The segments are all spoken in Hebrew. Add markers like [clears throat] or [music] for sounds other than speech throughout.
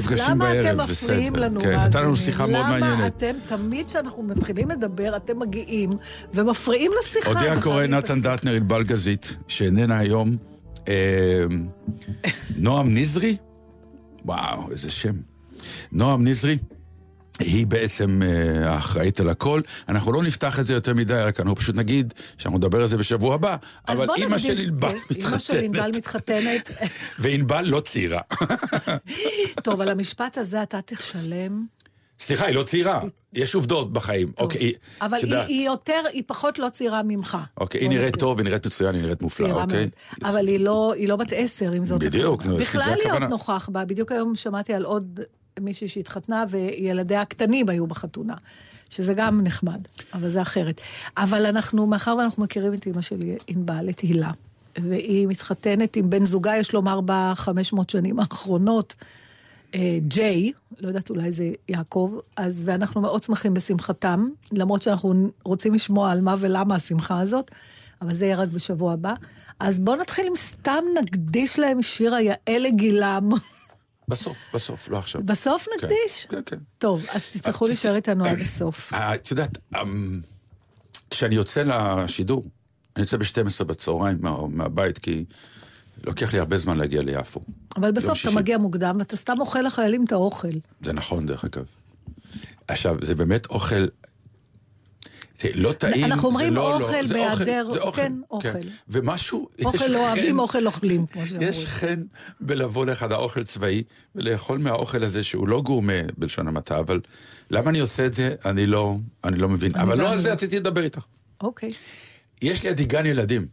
נפגשים בערב, בסדר. למה אתם מפריעים לנו, כן, הייתה לנו שיחה מאוד למה מעניינת. אתם, תמיד כשאנחנו מתחילים לדבר, אתם מגיעים ומפריעים לשיחה. הודיע קורא נתן. דטנר ענבל גזית, שאיננה היום. אה, [laughs] נועם נזרי? וואו, איזה שם. נועם נזרי. היא בעצם אה, האחראית על הכל. אנחנו לא נפתח את זה יותר מדי, רק אנחנו פשוט נגיד שאנחנו נדבר על זה בשבוע הבא. אבל [laughs] אימא של ענבל כן, אימא של ענבל מתחתנת, מתחתנת. [laughs] וענבל לא צעירה. [laughs] טוב, על המשפט הזה אתה תשלם. סליחה, היא לא צעירה, יש עובדות בחיים. אוקיי, אבל היא, יותר, היא פחות לא צעירה ממך. אוקיי, היא נראית. טוב, היא נראית מצוין, היא נראית מופלאה, אוקיי? אבל היא לא, היא לא בת עשר, אם זאת בדיוק. נו, בכלל להיות. נוכח בה. בדיוק היום שמעתי על עוד מישהי שהתחתנה וילדיה הקטנים היו בחתונה. שזה גם נחמד, אבל זה אחרת. אבל אנחנו, מאחר ואנחנו מכירים את אימא שלי, ענבל, את הילה, והיא מתחתנת עם בן זוגה, יש לומר, בחמש מאות שנים האחרונות, אה, ג'יי, לא יודעת, אולי זה יעקב, אז, ואנחנו מאוד שמחים בשמחתם, למרות שאנחנו רוצים לשמוע על מה ולמה השמחה הזאת, אבל זה יהיה רק בשבוע הבא. אז בואו נתחיל עם סתם נקדיש להם שיר היאה לגילם. בסוף, בסוף, לא עכשיו. בסוף כן, נקדיש? כן, כן. טוב, אז תצטרכו להישאר איתנו עד הסוף. אה, את יודעת, אמ, כשאני יוצא לשידור, אני יוצא ב-12 בצהריים מה- מהבית, כי לוקח לי הרבה זמן להגיע ליפו. אבל בסוף אתה. מגיע מוקדם, ואתה סתם אוכל לחיילים את האוכל. זה נכון, דרך אגב. עכשיו, זה באמת אוכל... לא טעים, אנחנו זה אומרים לא, אוכל לא, זה בהיעדר- אוכל, זה אוכל, כן, אוכל. ומשהו, יש אוכל לא אוהבים, אוכל אוכלים, כמו שאומרים. יש חן בלבוא לחדר אוכל צבאי ולאכול מהאוכל הזה שהוא לא גורמה בלשון המעטה, אבל למה אני עושה את זה, אני לא, אני לא מבין. אבל לא על זה לא. רציתי לדבר איתך. אוקיי. יש לידי גן ילדים,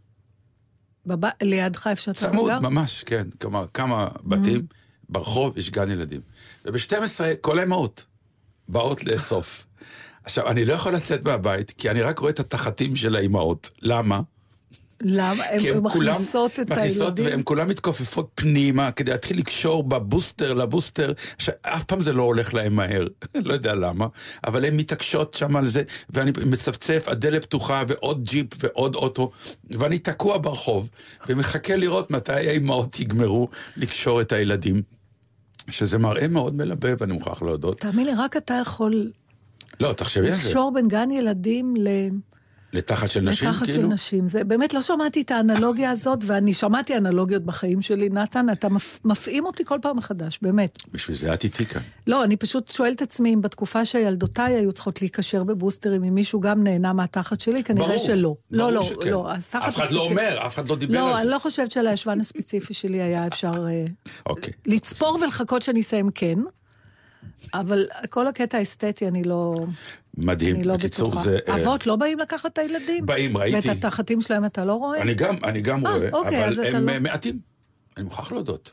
בב- לידך איפה שאתה צמוד, גר? ממש, כן. כלומר, כמה בתים, ברחוב יש גן ילדים. וב-12 כל האמהות באות לאסוף. עכשיו, אני לא יכול לצאת מהבית, כי אני רק רואה את התחתים של האימהות. למה? למה? הן מכניסות את מכניסות הילדים? והן כולן מתכופפות פנימה כדי להתחיל לקשור בבוסטר לבוסטר. עכשיו, אף פעם זה לא הולך להם מהר, [laughs] לא יודע למה, אבל הן מתעקשות שם על זה, ואני מצפצף, הדלת פתוחה, ועוד ג'יפ ועוד אוטו, ואני תקוע ברחוב, ומחכה לראות מתי האימהות יגמרו לקשור את הילדים. שזה מראה מאוד מלבב, אני מוכרח להודות. תאמין לי, רק אתה יכול לא, תחשבי על זה. לקשור בין גן ילדים ל... לתחת של נשים, לקחת של כאילו? נשים. זה באמת, לא שמעתי את האנלוגיה הזאת, ואני שמעתי אנלוגיות בחיים שלי, נתן, אתה מפ- מפעים אותי כל פעם מחדש, באמת. בשביל זה את איתי כאן. לא, אני פשוט שואלת את עצמי אם בתקופה שילדותיי היו צריכות להיקשר בבוסטרים, אם מישהו גם נהנה מהתחת שלי, כנראה ברור, שלא. לא, ברור לא, שכן. לא. תחת אף אחד לא אומר, אף אחד לא דיבר לא, על אני זה. לא חושבת שעל הישבן הספציפי שלי היה אפשר אה, אוקיי. לצפור ולחכות שאני אסיים כן, אבל כל הקטע האסתטי אני לא, מדהים. אני לא בקיצור, בטוחה. זה... אה, אבות לא באים לקחת את הילדים? באים, ראיתי. ואת התחתים שלהם אתה לא רואה? אני גם, אני גם אה, רואה, אוקיי, אבל הם לא- אה, מעטים. אני מוכרח להודות.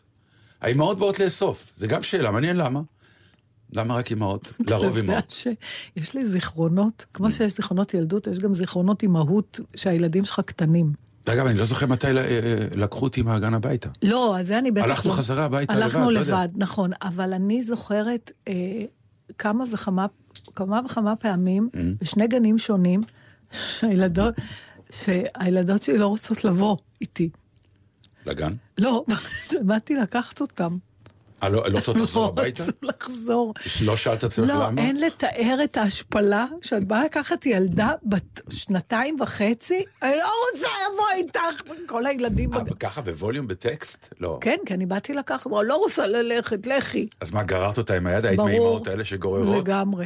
האימהות באות לאסוף, זה גם שאלה, מעניין למה. למה רק אימהות? [laughs] לרוב אימהות. שיש לי זיכרונות, כמו שיש זיכרונות ילדות, יש גם זיכרונות אימהות שהילדים שלך קטנים. אגב, אני לא זוכר מתי ל- אה, לקחו אותי מהגן הביתה. לא, אז זה אני בטח לא... הלכנו חזרה הביתה לבד, הלכנו לא יודע. לבד, נכון. אבל אני זוכרת אה, כמה וכמה, כמה וכמה פעמים, Mm. בשני גנים שונים, שהילדות, שהילדות שלי לא רוצות לבוא איתי. לגן? לא, [laughs] באתי לקחת אותם. אה, לא לא רוצה לחזור לא הביתה? רצו לחזור. לא שאלת את עצמך לא, למה? אין לתאר את ההשפלה שאת באה לקחת ילדה בת שנתיים וחצי, אני לא רוצה לבוא איתך, כל הילדים... אה, ככה בווליום בטקסט? לא. כן, כי אני באתי לקחת, אמרה, לא רוצה ללכת, לכי. אז מה, גררת אותה עם היד? היית. מהאימהות האלה שגוררות? לגמרי.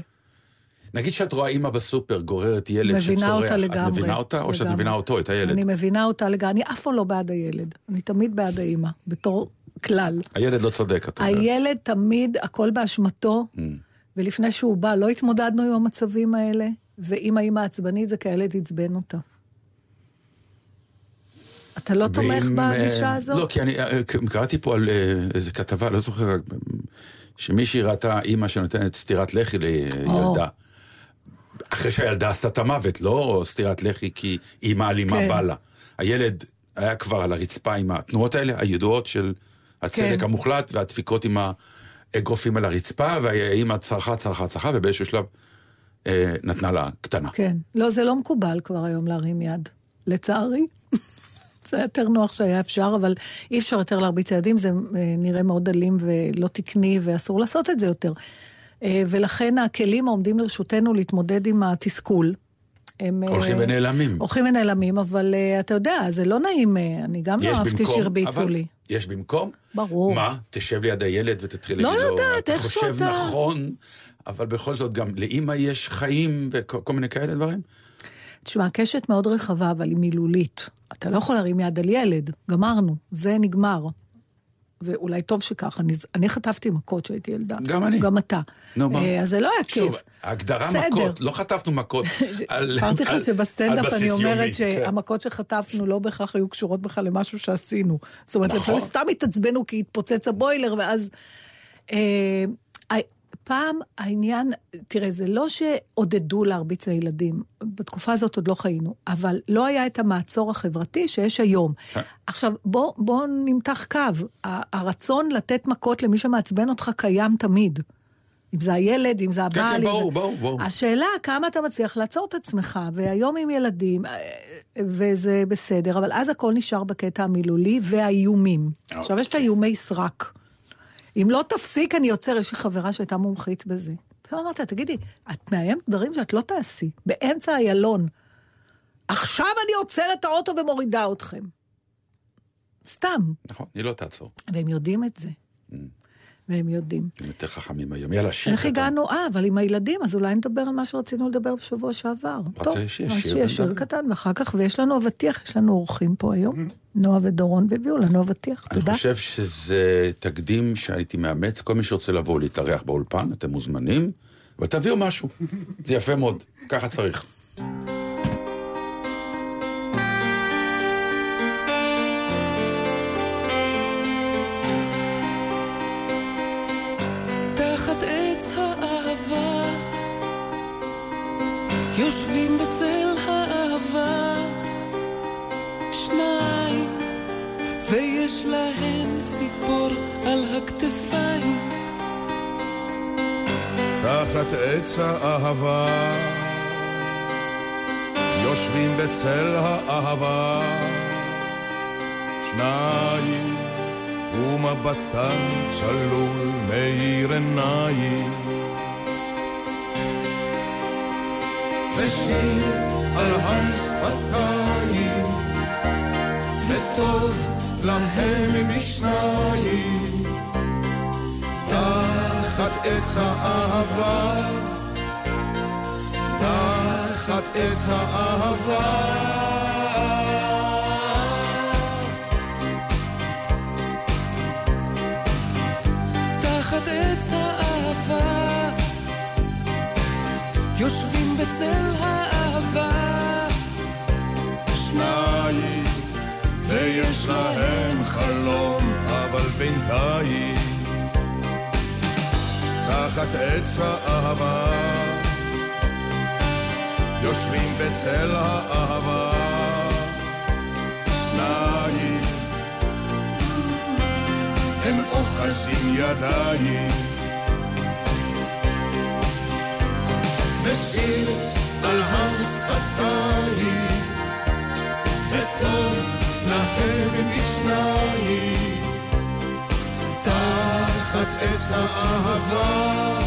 נגיד שאת רואה אימא בסופר גוררת ילד שצורח. מבינה אותה את לגמרי. מבינה אותה, או שאת לגמרי. מבינה אותו, את הילד? אני מבינה אותה לגמרי, אני אף פעם לא בעד הילד, אני תמיד בעד האימא, בתור כלל. הילד לא צודק, את אומרת. הילד תמיד, הכל באשמתו, Mm. ולפני שהוא בא, לא התמודדנו עם המצבים האלה, ואם האימא עצבנית זה כי הילד עצבן אותה. אתה לא תומך בגישה אה, הזאת? לא, כי אני אה, קראתי פה על אה, איזה כתבה, לא זוכר, שמישהי ראתה אימא שנותנת סטירת לחי לילדה. אחרי שהילדה עשתה את המוות, לא סטירת לחי כי אימא אלימה כן. בא לה. הילד היה כבר על הרצפה עם התנועות האלה, הידועות של הצדק כן. המוחלט, והדפיקות עם האגרופים על הרצפה, והאימא צרחה, צרחה, צרחה, ובאיזשהו שלב אה, נתנה לה קטנה. כן. לא, זה לא מקובל כבר היום להרים יד, לצערי. [laughs] זה היה יותר נוח שהיה אפשר, אבל אי אפשר יותר להרביץ ילדים, זה אה, נראה מאוד אלים ולא תקני, ואסור לעשות את זה יותר. אה, ולכן הכלים העומדים לרשותנו להתמודד עם התסכול. הם... אה, הולכים ונעלמים. הולכים ונעלמים, אבל אתה יודע, זה לא נעים, אני גם לא אהבתי שהרביצו אבל לי. יש במקום? ברור. מה? תשב ליד הילד ותתחיל לא להגיד לו, יודעת, אתה איכשהו חושב אתה- נכון, אבל בכל זאת גם לאימא יש חיים וכל כל מיני כאלה דברים? תשמע, הקשת מאוד רחבה, אבל היא מילולית. אתה לא יכול להרים יד על ילד, גמרנו, זה נגמר. ואולי טוב שכך, אני, אני חטפתי מכות כשהייתי ילדה. גם אני. גם אתה. נו, מה? אה, אז זה לא היה שוב, כיף. ההגדרה בסדר. מכות, לא חטפנו מכות. [laughs] סיפרתי לך שבסטנדאפ אני אומרת כן. שהמכות שחטפנו לא בהכרח היו קשורות בכלל למשהו שעשינו. זאת אומרת, נכון. לפעמים סתם התעצבנו כי התפוצץ הבוילר, ואז... פעם העניין, תראה, זה לא שעודדו להרביץ לילדים, בתקופה הזאת עוד לא חיינו, אבל לא היה את המעצור החברתי שיש היום. כן. עכשיו, בוא, בוא נמתח קו. הרצון לתת מכות למי שמעצבן אותך קיים תמיד. אם זה הילד, אם זה הבעל. כן, אם ברור, ברור, ברור. השאלה כמה אתה מצליח לעצור את עצמך, והיום עם ילדים, אה, וזה בסדר, אבל אז הכל נשאר בקטע המילולי והאיומים. עכשיו, יש את האיומי סרק. אם לא תפסיק, אני עוצר. יש לי חברה שהייתה מומחית בזה. פתאום אמרת, תגידי, את מאיימת דברים שאת לא תעשי, באמצע איילון. עכשיו אני עוצרת את האוטו ומורידה אתכם. סתם. נכון, היא לא תעצור. והם יודעים את זה. Mm. והם יודעים. הם יותר חכמים היום. יאללה, שיר איך. הגענו? אה, אבל עם הילדים, אז אולי נדבר על מה שרצינו לדבר בשבוע שעבר. טוב, שיהיה שיר. קטן, ואחר כך, ויש לנו אבטיח, יש לנו אורחים פה היום, נועה ודורון, והביאו לנו אבטיח, אני תודה. חושב שזה תקדים שהייתי מאמץ. כל מי שרוצה לבוא ולהתארח באולפן, אתם מוזמנים, אבל תביאו משהו. זה יפה מאוד, ככה צריך. להם ציפור על הכתפיים. תחת עץ האהבה, יושבים בצל האהבה, שניים, ומבטן צלול מאיר עיניים. ושיר על השפתיים, וטוב להם משניים. תחת עץ האהבה, תחת עץ האהבה. תחת עץ האהבה, יושבים בצל להם חלום, אבל בינתיים, תחת עץ האהבה, יושבים בצל האהבה, שניים, הם אוחזים ידיים. ושיר על השפתיים, וטוב להם משניים, תחת עץ האהבה,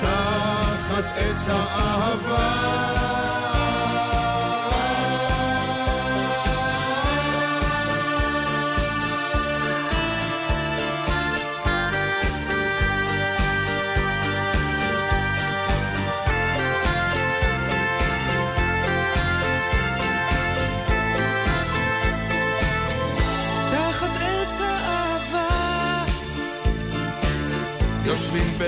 תחת עץ האהבה.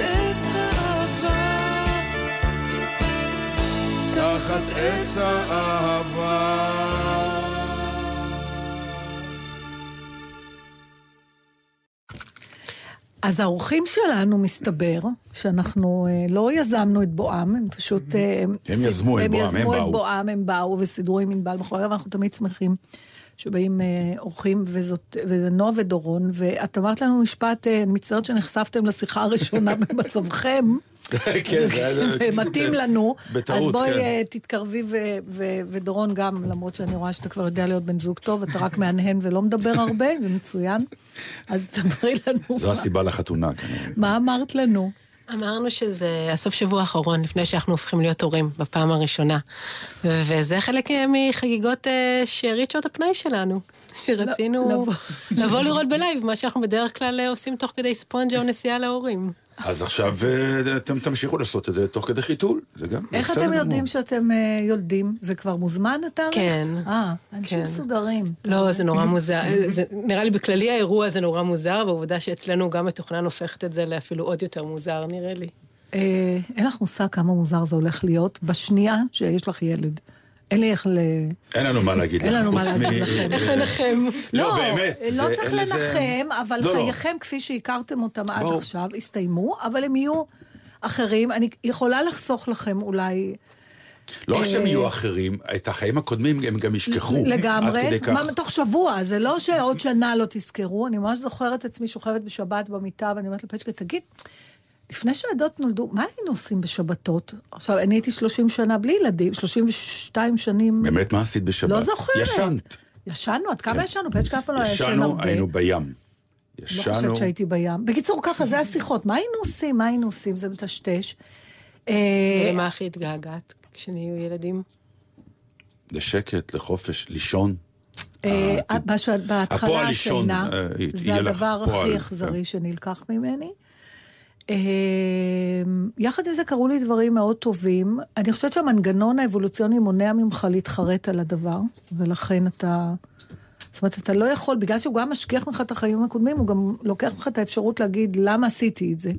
תחת עץ האהבה, תחת עץ האהבה. אז האורחים שלנו, מסתבר, שאנחנו אה, לא יזמנו את בואם, הם פשוט... אה, הם יזמו את הם בואם, הם יזמו באו. את בואם, הם באו וסידרו עם ענבל מאחורי, ואנחנו תמיד שמחים שבאים אה, אורחים, וזאת, וזה נועה ודורון, ואת אמרת לנו משפט, אה, אני מצטערת שנחשפתם לשיחה הראשונה [laughs] במצבכם. [laughs] כן, זה היה זה מתאים לנו. בטעות, אז בואי כן. אה, תתקרבי, ודורון גם, למרות שאני רואה שאתה כבר יודע להיות בן זוג טוב, אתה רק מהנהן ולא מדבר הרבה, זה מצוין. אז [laughs] תספרי לנו. זו הסיבה לחתונה, כנראה. מה אמרת לנו? אמרנו שזה הסוף שבוע האחרון, לפני שאנחנו הופכים להיות הורים, בפעם הראשונה. וזה חלק מחגיגות אה, שארית שעות הפנאי שלנו. שרצינו לבוא. לבוא לראות בלייב, מה שאנחנו בדרך כלל אה, עושים תוך כדי ספונג'ה או נסיעה להורים. אז עכשיו אה, אתם תמשיכו לעשות את זה תוך כדי חיתול, זה גם איך בסדר אתם יודעים גמור. שאתם אה, יולדים? זה כבר מוזמן התאריך? כן. אה, אנשים כן. מסודרים. לא, זה נורא מוזר. אה, [laughs] זה- נראה לי בכללי האירוע זה נורא מוזר, והעובדה שאצלנו גם מתוכנן הופכת את זה לאפילו עוד יותר מוזר, נראה לי. אין לך מושג כמה מוזר זה הולך להיות בשנייה שיש לך ילד. אין לי איך ל... אין לנו מה להגיד אין לך, לנו מה להגיד לכם. איך לנחם? לא, באמת. לא צריך אין לנחם, אבל לא, לא. חייכם כפי שהכרתם אותם עד. עכשיו הסתיימו, אבל הם יהיו אחרים. אני יכולה לחסוך לכם אולי לא רק שהם אה, יהיו אחרים, את החיים הקודמים הם גם ישכחו. עד לגמרי, כדי כך. מה, תוך שבוע, זה לא שעוד שנה לא תזכרו, אני ממש זוכרת עצמי שוכבת בשבת במיטה, ואני אומרת לפצ'קה, תגיד, לפני שהילדות נולדו, מה היינו עושים בשבתות? עכשיו, אני הייתי 30 שנה בלי ילדים, 32 שנים. באמת, מה עשית בשבת? לא זוכרת. ישנת. ישנו, עד כמה כן. ישנו? פצ'קה אף פעם לא ישן ישנו, הרבה. היינו בים. לא ישנו, חושבת שהייתי בים. בקיצור, ככה, זה השיחות. מה היינו עושים? מה היינו עושים? זה מטשטש. אה, למה הכי התגעגעת כשנהיו ילדים? לשקט, לחופש, לישון. אה, אה, בהתחלה השינה, אה, זה הדבר הכי. אכזרי שנלקח ממני. אה, יחד עם זה קרו לי דברים מאוד טובים. אני חושבת שהמנגנון האבולוציוני מונע ממך להתחרט על הדבר, ולכן אתה... זאת אומרת, אתה לא יכול, בגלל שהוא גם משכיח ממך את החיים הקודמים, הוא גם לוקח ממך את האפשרות להגיד, למה עשיתי את זה?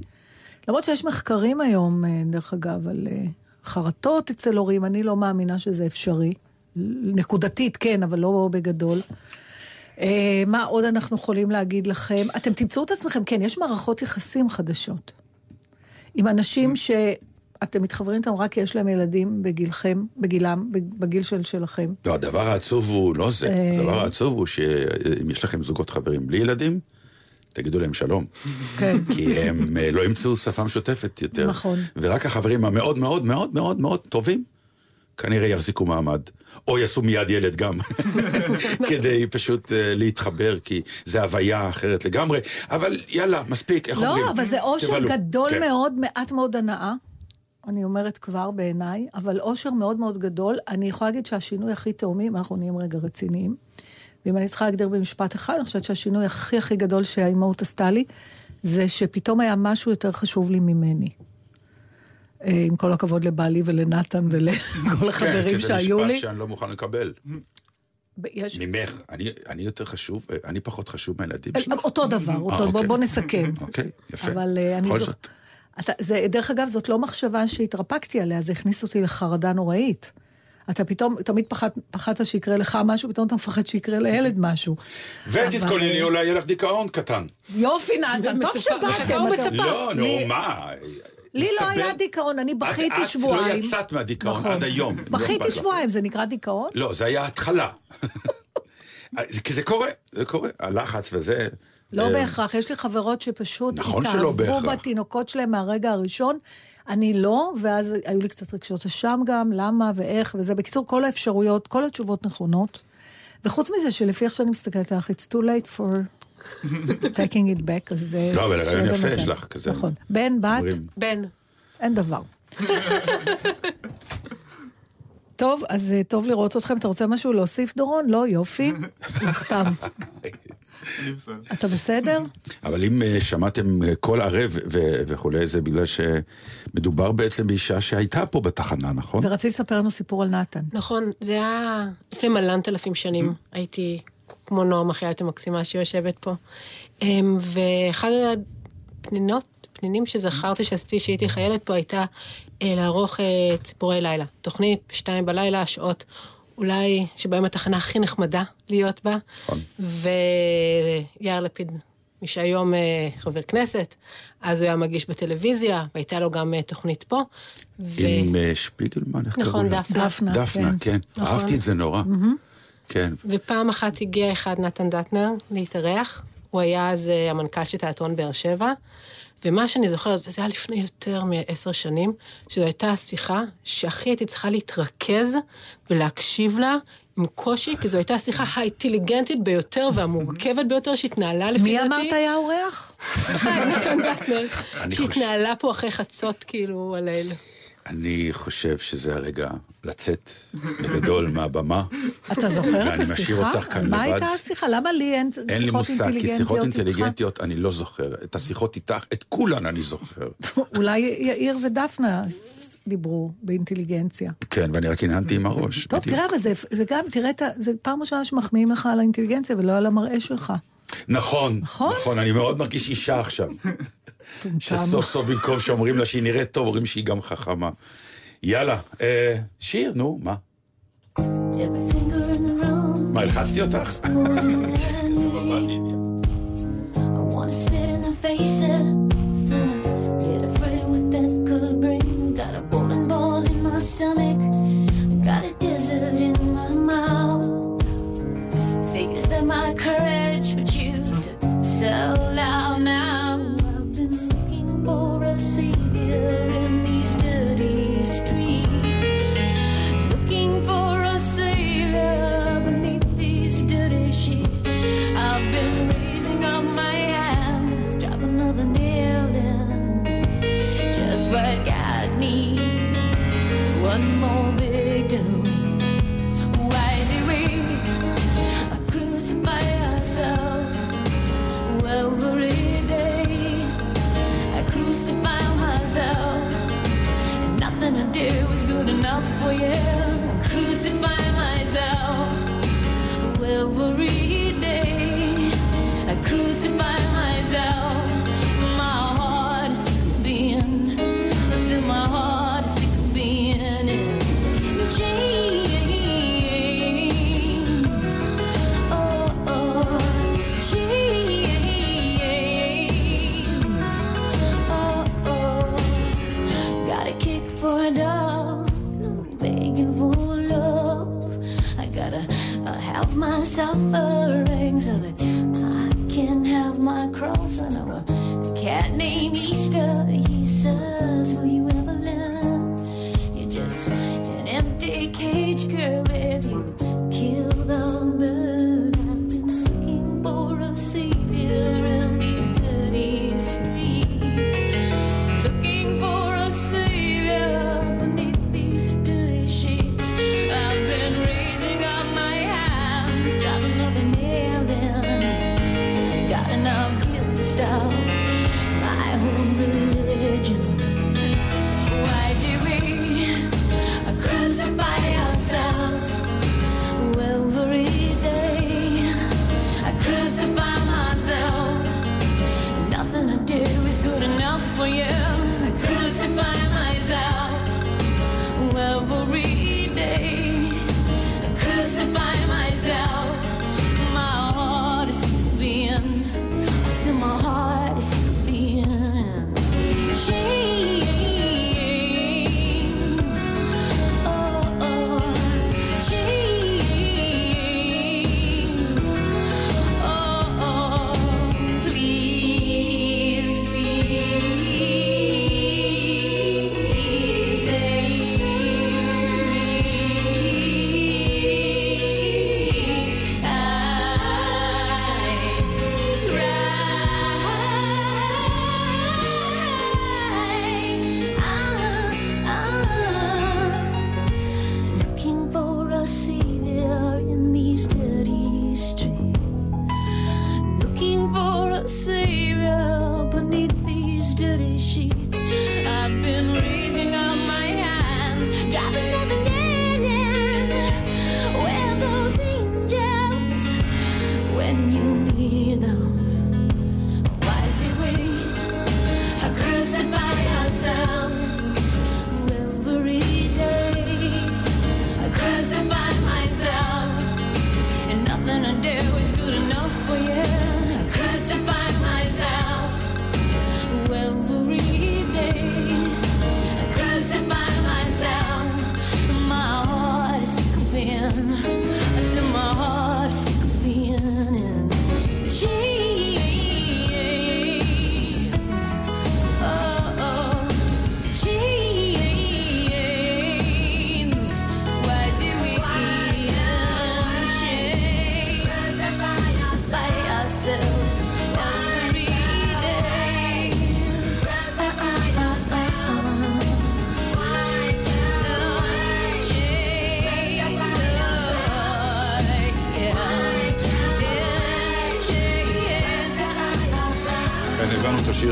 למרות שיש מחקרים היום, אה, דרך אגב, על אה, חרטות אצל הורים, אני לא מאמינה שזה אפשרי. נקודתית, כן, אבל לא בגדול. אה, מה עוד אנחנו יכולים להגיד לכם? אתם תמצאו את עצמכם, כן, יש מערכות יחסים חדשות. עם אנשים שאתם מתחברים איתם רק כי יש להם ילדים בגילכם, בגילם, בגיל של שלכם. לא, הדבר העצוב הוא לא זה. אה. הדבר העצוב הוא שאם יש לכם זוגות חברים בלי ילדים, תגידו להם שלום. כן. כי הם אה, לא ימצאו שפה משותפת יותר. נכון. ורק החברים המאוד מאוד מאוד מאוד מאוד טובים, כנראה יחזיקו מעמד. או יעשו מיד ילד גם, [laughs] כדי פשוט אה, להתחבר, כי זה הוויה אחרת לגמרי. אבל יאללה, מספיק, איך אומרים? לא, אבל זה אושר. גדול כן. מאוד, מעט מאוד הנאה. אני אומרת כבר בעיניי, אבל אושר מאוד מאוד גדול. אני יכולה להגיד שהשינוי הכי תאומי, אם אנחנו נהיים רגע רציניים, ואם אני צריכה להגדיר במשפט אחד, אני חושבת שהשינוי הכי הכי גדול שהאימהות עשתה לי, זה שפתאום היה משהו יותר חשוב לי ממני. אה, עם כל הכבוד לבעלי ולנתן ולכל החברים כן, [laughs] שהיו כי זה לי. משפט שאני לא מוכן לקבל. יש... ממך, אני, אני יותר חשוב, אה, אני פחות חשוב מהילדים אה, שלי. אותו דבר, אותו, בוא, אוקיי. בוא נסכם. אוקיי, יפה. אבל אה, אני. זאת. אתה, זה, דרך אגב, זאת לא מחשבה שהתרפקתי עליה, זה הכניס אותי לחרדה נוראית. אתה פתאום, תמיד פחד, פחדת שיקרה לך משהו, פתאום אתה מפחד שיקרה לילד משהו. ותתכונני, אולי יהיה לך דיכאון קטן. יופי, נתן, טוב שבאתם. לא, נו, לי- מה? לי לא היה דיכאון, אני בכיתי את שבועיים. לא יצאת מהדיכאון נכון. עד היום. בכיתי. שבועיים, זה נקרא דיכאון? לא, זה היה התחלה. [laughs] כי זה קורה, זה קורה. הלחץ וזה... לא אה, בהכרח, יש לי חברות שפשוט נכון התאהבו. בתינוקות שלהם מהרגע הראשון. אני לא, ואז היו לי קצת רגשות אשם גם, למה ואיך, וזה בקיצור כל האפשרויות, כל התשובות נכונות. וחוץ מזה שלפי איך שאני מסתכלת עליך, it's too late for [laughs] taking it back, אז זה... לא, אבל רעיון שיהיה יפה. יש לך, כזה. נכון. בן, בת, בן. אין דבר. טוב, אז אה, טוב לראות אתכם. אתה רוצה משהו להוסיף, דורון? לא, יופי. [laughs] לא, סתם. אתה בסדר? אבל אם אה, שמעתם אה, קול ערב ו- וכולי, זה בגלל שמדובר בעצם באישה שהייתה פה בתחנה, נכון? ורציתי לספר לנו סיפור על נתן. נכון, זה היה לפני מלנת אלפים שנים. הייתי כמו נועם, החיילת המקסימה שיושבת פה. אמ, ואחד הפנינות, פנינים שזכרתי שעשיתי כשהייתי חיילת פה הייתה אה, לערוך אה, ציפורי לילה. תוכנית בשתיים בלילה, שעות אולי שבהם התחנה הכי נחמדה להיות בה. נכון. ויאיר לפיד, מי שהיום אה, חבר כנסת, אז הוא היה מגיש בטלוויזיה, והייתה לו גם תוכנית פה. ו... עם שפיגלמן, איך נכון, קראו לה? דפנה. דפנה, דפנה, כן. כן. נכון. אהבתי את זה נורא. כן. ופעם אחת הגיע אחד נתן דטנר להתארח, הוא היה אז אה, המנכ"ל של תיאטרון באר שבע, ומה שאני זוכרת, וזה היה לפני יותר מעשר שנים, שזו הייתה השיחה שהכי הייתי צריכה להתרכז ולהקשיב לה עם קושי, כי זו הייתה השיחה האינטליגנטית ביותר והמורכבת ביותר שהתנהלה לפי מי דעתי. אמרת היה אורח? נתן דטנר, שהתנהלה פה אחרי חצות כאילו הליל. אני חושב שזה הרגע לצאת בגדול מהבמה. אתה זוכר את ואני משאיר השיחה? אותך כאן על מה לבד. הייתה השיחה? למה לי אין אין לי שיחות מושג, כי אינטליגנטיות שיחות איתך? אינטליגנטיות אני לא זוכר. את השיחות איתך, את כולן אני זוכר. [laughs] אולי יאיר ודפנה דיברו באינטליגנציה. כן, ואני רק הנהנתי עם הראש. טוב. תראה, אבל זה, זה גם, תראה, זה פעם ראשונה שמחמיאים לך על האינטליגנציה ולא על המראה שלך. נכון, נכון? נכון, אני מאוד מרגיש אישה עכשיו. [laughs] שסוף סוף במקום שאומרים לה שהיא נראית טוב, אומרים שהיא גם חכמה. יאללה, אה, שיר, נו, מה? מה, הלחצתי אותך? [laughs] [laughs] myself. And nothing I do is good enough for you. Crucify myself. Well, every to find myself. Nothing I do is good enough for you.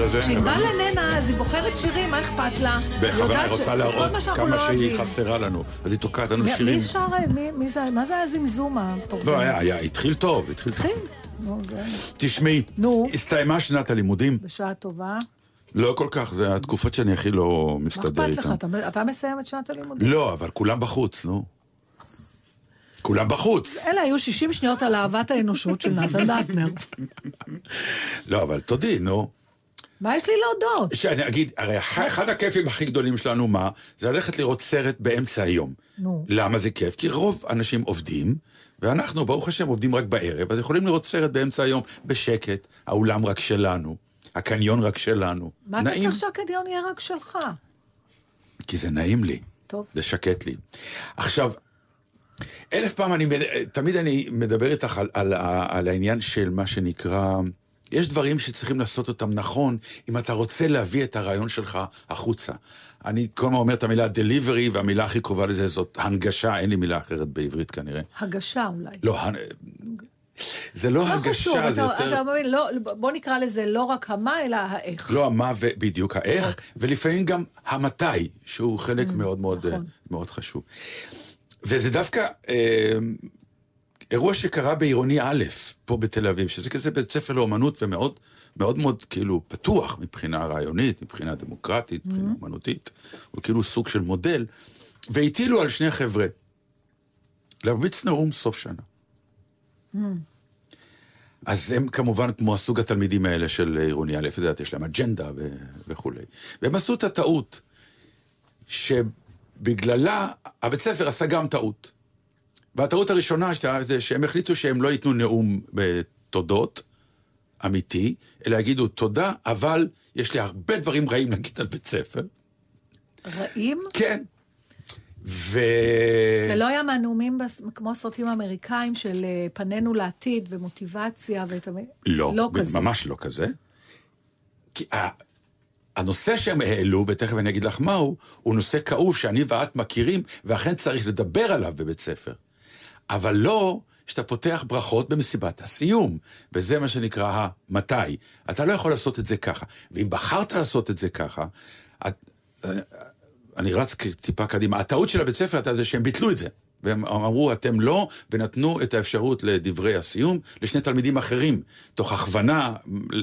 הזה. כשענבל הבנו. איננה, אז היא בוחרת שירים, מה אכפת לה? בכוונה היא רוצה להראות מה כמה לא שהיא. חסרה לנו. אז היא תוקעת לנו שירים. מי שר, מי- זה, מה זה הזמזום המטורף? לא, היה, התחיל טוב, התחיל טוב. התחיל. תשמעי. הסתיימה שנת הלימודים? בשעה טובה. לא כל כך, זה התקופות שאני הכי לא מה מסתדר אכפת איתן. לך? אתה- אתה מסיים את שנת הלימודים? לא, אבל כולם בחוץ, נו. כולם בחוץ. אלה היו 60 שניות על אהבת האנושות של נתן דטנר. לא, אבל תודי, נו. מה יש לי להודות? שאני אגיד, הרי אח- אחד הכיפים הכי גדולים שלנו, מה? זה ללכת לראות סרט באמצע היום. נו. למה זה כיף? כי רוב האנשים עובדים, ואנחנו, ברוך השם, עובדים רק בערב, אז יכולים לראות סרט באמצע היום בשקט, האולם רק שלנו, הקניון רק שלנו. מה אתה צריך שהקדיון יהיה רק שלך? כי זה נעים לי. טוב. זה שקט לי. עכשיו, אלף פעם אני, תמיד אני מדבר איתך על, על, על העניין של מה שנקרא, יש דברים שצריכים לעשות אותם נכון, אם אתה רוצה להביא את הרעיון שלך החוצה. אני כל הזמן אומר את המילה delivery, והמילה הכי קרובה לזה זאת הנגשה, אין לי מילה אחרת בעברית כנראה. הגשה אולי. לא, זה לא לא חשוב, הנגשה, זה אתה- יותר... אתה מבין, לא- בוא נקרא לזה לא רק המה, אלא האיך. לא המה ובדיוק האיך, ולפעמים גם המתי, שהוא חלק מאוד מאוד, נכון. אה, מאוד חשוב. וזה דווקא אה, אירוע שקרה בעירוני א', פה בתל אביב, שזה כזה בית ספר לאומנות ומאוד מאוד מאוד כאילו פתוח מבחינה רעיונית, מבחינה דמוקרטית, מבחינה אומנותית, הוא כאילו סוג של מודל, והטילו על שני חבר'ה להרביץ נאום סוף שנה. אז הם כמובן כמו הסוג התלמידים האלה של עירוני א', את יודעת, יש להם אג'נדה ו- וכולי. והם עשו את הטעות, שבגללה הבית ספר עשה גם טעות. והטעות הראשונה שהייתה זה שהם החליטו שהם לא ייתנו נאום בתודות, אמיתי, אלא יגידו תודה, אבל יש לי הרבה דברים רעים להגיד על בית ספר. רעים? כן. ו... זה לא היה מהנאומים בס- כמו הסרטים האמריקאים של אה, פנינו לעתיד ומוטיבציה ואת המ... לא, לא כזה. ממש לא כזה. כי ה- הנושא שהם העלו, ותכף אני אגיד לך מהו, הוא נושא כאוב שאני ואת מכירים, ואכן צריך לדבר עליו בבית ספר. אבל לא שאתה פותח ברכות במסיבת הסיום, וזה מה שנקרא המתי. אתה לא יכול לעשות את זה ככה. ואם בחרת לעשות את זה ככה, את, אני רץ טיפה קדימה. הטעות של הבית ספר הייתה זה שהם ביטלו את זה. והם אמרו, אתם לא, ונתנו את האפשרות לדברי הסיום לשני תלמידים אחרים, תוך הכוונה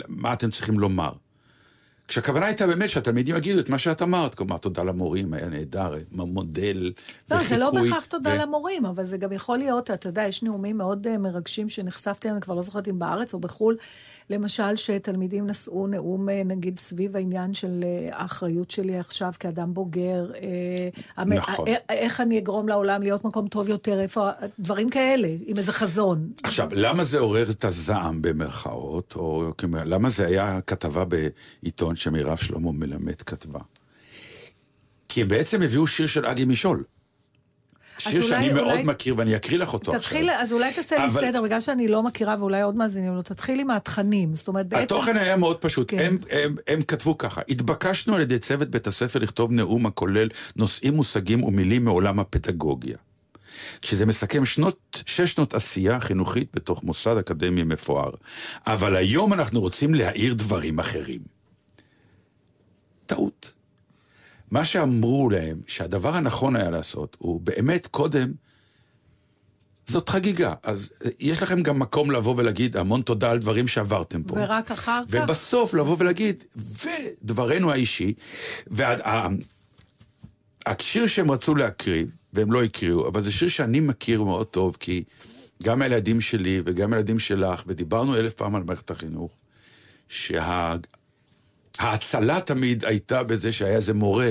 מה אתם צריכים לומר. כשהכוונה הייתה באמת שהתלמידים יגידו את מה שאת אמרת, כלומר, תודה למורים, היה נהדר, מודל לא, זה לא וחיקוי, בהכרח תודה ו- למורים, אבל זה גם יכול להיות, אתה יודע, יש נאומים מאוד אה, מרגשים שנחשפתי אליהם, כבר לא זוכרת אם בארץ או בחו"ל, למשל שתלמידים נשאו נאום, אה, נגיד, סביב העניין של אה, האחריות שלי עכשיו כאדם בוגר, נכון. איך אני אגרום לעולם להיות מקום טוב יותר, איפה, דברים כאלה, עם איזה חזון. עכשיו, למה זה עורר את הזעם במרכאות, או למה זה היה כתבה בעיתון שמירב שלמה מלמד כתבה? כי הם בעצם הביאו שיר של אגי משול. שיר אולי- שאני מאוד אולי- מכיר ואני אקריא לך אותו תתחיל, עכשיו. אז אולי תעשה לי אבל- סדר, בגלל שאני לא מכירה ואולי עוד מאזינים לו, תתחיל עם התכנים. זאת אומרת, בעצם... התוכן היה מאוד פשוט. כן. הם, הם, הם כתבו ככה, התבקשנו על ידי צוות בית הספר לכתוב נאום הכולל נושאים, מושגים ומילים מעולם הפדגוגיה. כשזה מסכם שנות, שש שנות עשייה חינוכית בתוך מוסד אקדמי מפואר. אבל היום אנחנו רוצים להאיר דברים אחרים. טעות. מה שאמרו להם, שהדבר הנכון היה לעשות, הוא באמת קודם, זאת חגיגה. אז אה, יש לכם גם מקום לבוא ולהגיד המון תודה על דברים שעברתם פה. ורק אחר כך... ובסוף לבוא ולהגיד, ודברנו האישי, והשיר שהם רצו להקריב, והם לא הקריאו, אבל זה שיר שאני מכיר מאוד טוב, כי גם הילדים שלי וגם הילדים שלך, ודיברנו אלף פעם על מערכת החינוך, שההצלה תמיד הייתה בזה שהיה איזה מורה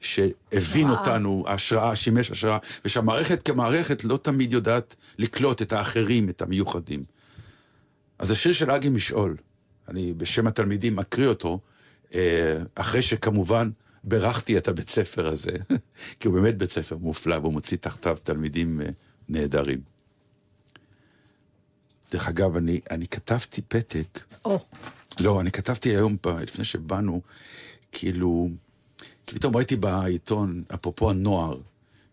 שהבין השראה. אותנו, השראה, שימש השראה, ושהמערכת כמערכת לא תמיד יודעת לקלוט את האחרים, את המיוחדים. אז השיר של אגי משעול, אני בשם התלמידים מקריא אותו, אה, אחרי שכמובן בירכתי את הבית ספר הזה, [laughs] כי הוא באמת בית ספר מופלא, והוא מוציא תחתיו תלמידים אה, נהדרים. דרך אגב, אני, אני כתבתי פתק, או, לא, אני כתבתי היום, לפני שבאנו, כאילו, כי פתאום ראיתי בעיתון, אפרופו הנוער,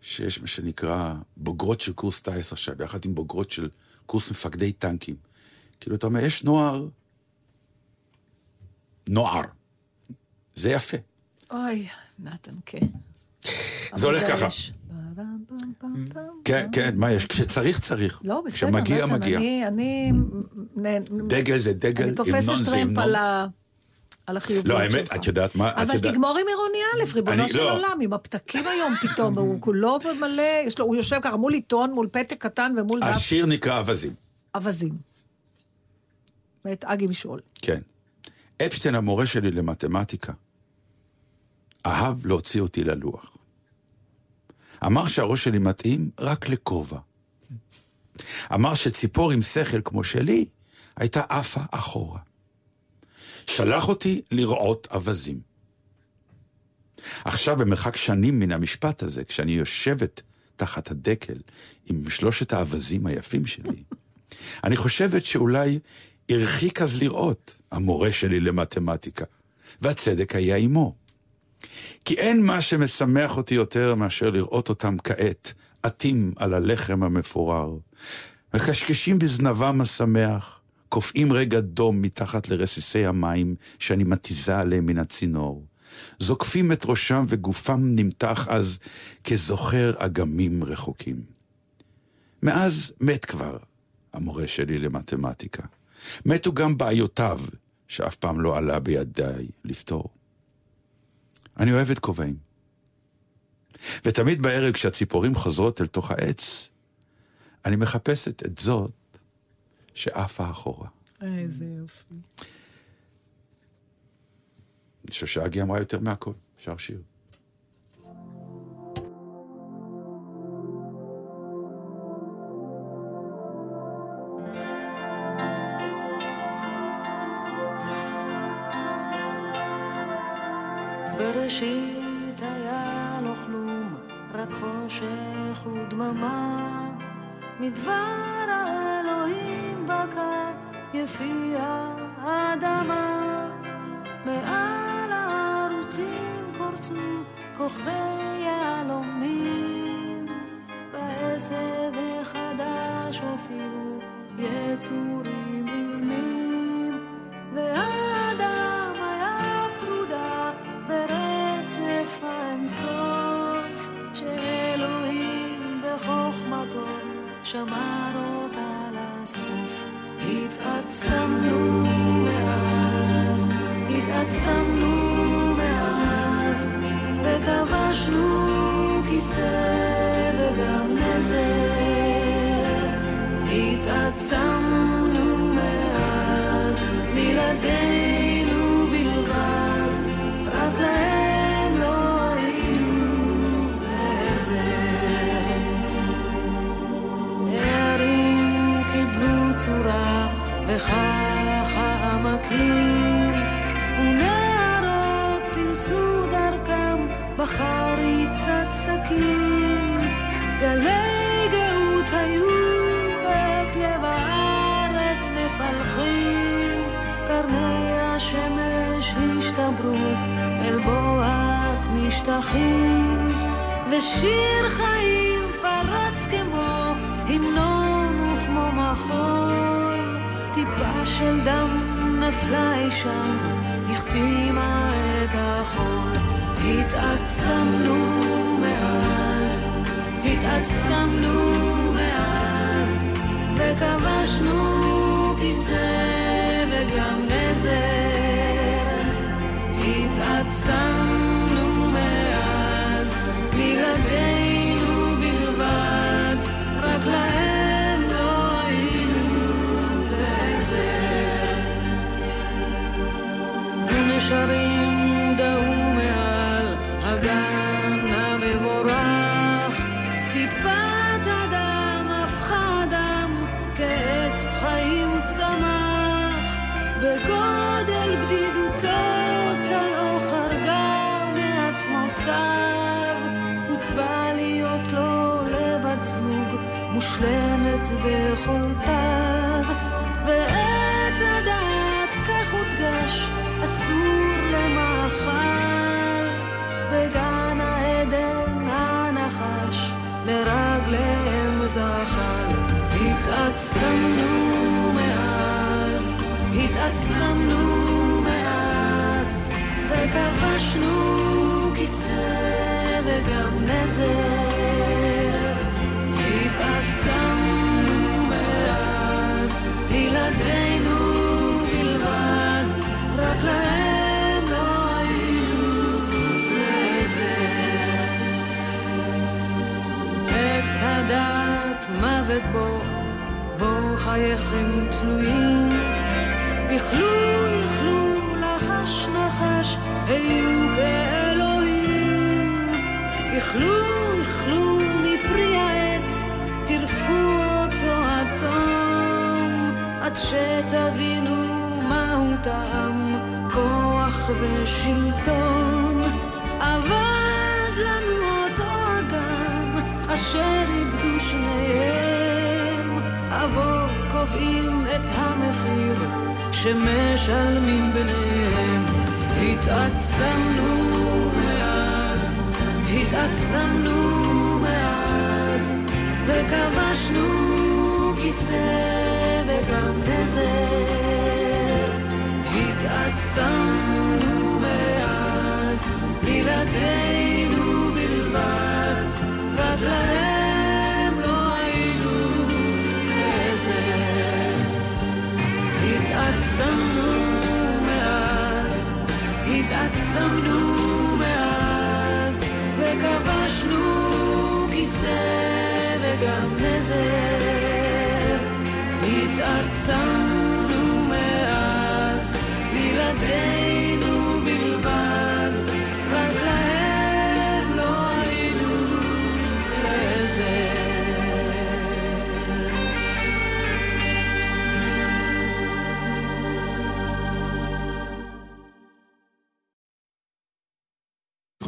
שיש מה שנקרא בוגרות של קורס טיס עכשיו, יחד עם בוגרות של קורס מפקדי טנקים. כאילו, אתה אומר, יש נוער, נוער. זה יפה. אוי, נתן, כן. זה הולך ככה. יש. כן. כן, מה יש? כשצריך, צריך. לא, בסדר, כשמגיע, מגיע. אני, אני, דגל זה דגל, אני תופסת המנון זה טרמפ המנון. על ה- על החיוביות לא, שלך. האמת, את יודעת מה? אבל תגמור עם עירוני א', ריבונו אני- של לא. עולם, עם הפתקים היום פתאום, הוא כולו מלא, הוא יושב ככה מול עיתון, מול פתק קטן ומול דף השיר נקרא אווזים. אווזים. ואת אגי משעול. כן. אפשטיין, המורה שלי למתמטיקה, אהב להוציא אותי ללוח. אמר שהראש שלי מתאים רק לכובע. אמר שציפור עם שכל כמו שלי הייתה עפה אחורה. שלח אותי לראות אווזים. עכשיו, במרחק שנים מן המשפט הזה, כשאני יושבת תחת הדקל עם שלושת האווזים היפים שלי, [laughs] אני חושבת שאולי הרחיק אז לראות המורה שלי למתמטיקה, והצדק היה עמו. כי אין מה שמשמח אותי יותר מאשר לראות אותם כעת, עטים על הלחם המפורר, מקשקשים בזנבם השמח, קופאים רגע דום מתחת לרסיסי המים שאני מתיזה עליהם מן הצינור. זוקפים את ראשם וגופם נמתח אז כזוכר אגמים רחוקים. מאז מת כבר המורה שלי למתמטיקה. מתו גם בעיותיו, שאף פעם לא עלה בידיי לפתור. אני אוהב את כובעים. ותמיד בערב כשהציפורים חוזרות אל תוך העץ, אני מחפשת את זאת שעפה אחורה. איזה יופי. אני חושב שאגי אמרה יותר מהכל, אפשר שיר.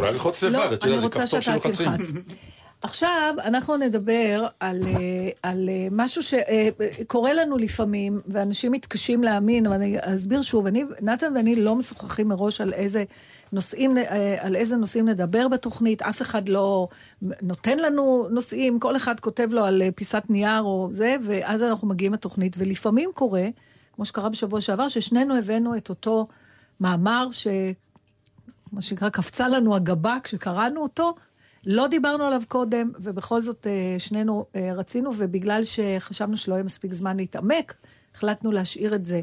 יכולה ללחוץ לבד, לא, את אני יודעת, זה רוצה כפתור שלוחצים. עכשיו, אנחנו נדבר על, אה, על אה, משהו שקורה לנו לפעמים, ואנשים מתקשים להאמין, אבל אני אסביר שוב. אני, נתן ואני לא משוחחים מראש על איזה נושאים, אה, על איזה נושאים נדבר בתוכנית, אף אחד לא נותן לנו נושאים, כל אחד כותב לו על אה, פיסת נייר או זה, ואז אנחנו מגיעים לתוכנית, ולפעמים קורה, כמו שקרה בשבוע שעבר, ששנינו הבאנו את אותו מאמר ש... מה שנקרא, קפצה לנו הגבה כשקראנו אותו. לא דיברנו עליו קודם, ובכל זאת אה, שנינו אה, רצינו, ובגלל שחשבנו שלא יהיה מספיק זמן להתעמק, החלטנו להשאיר את זה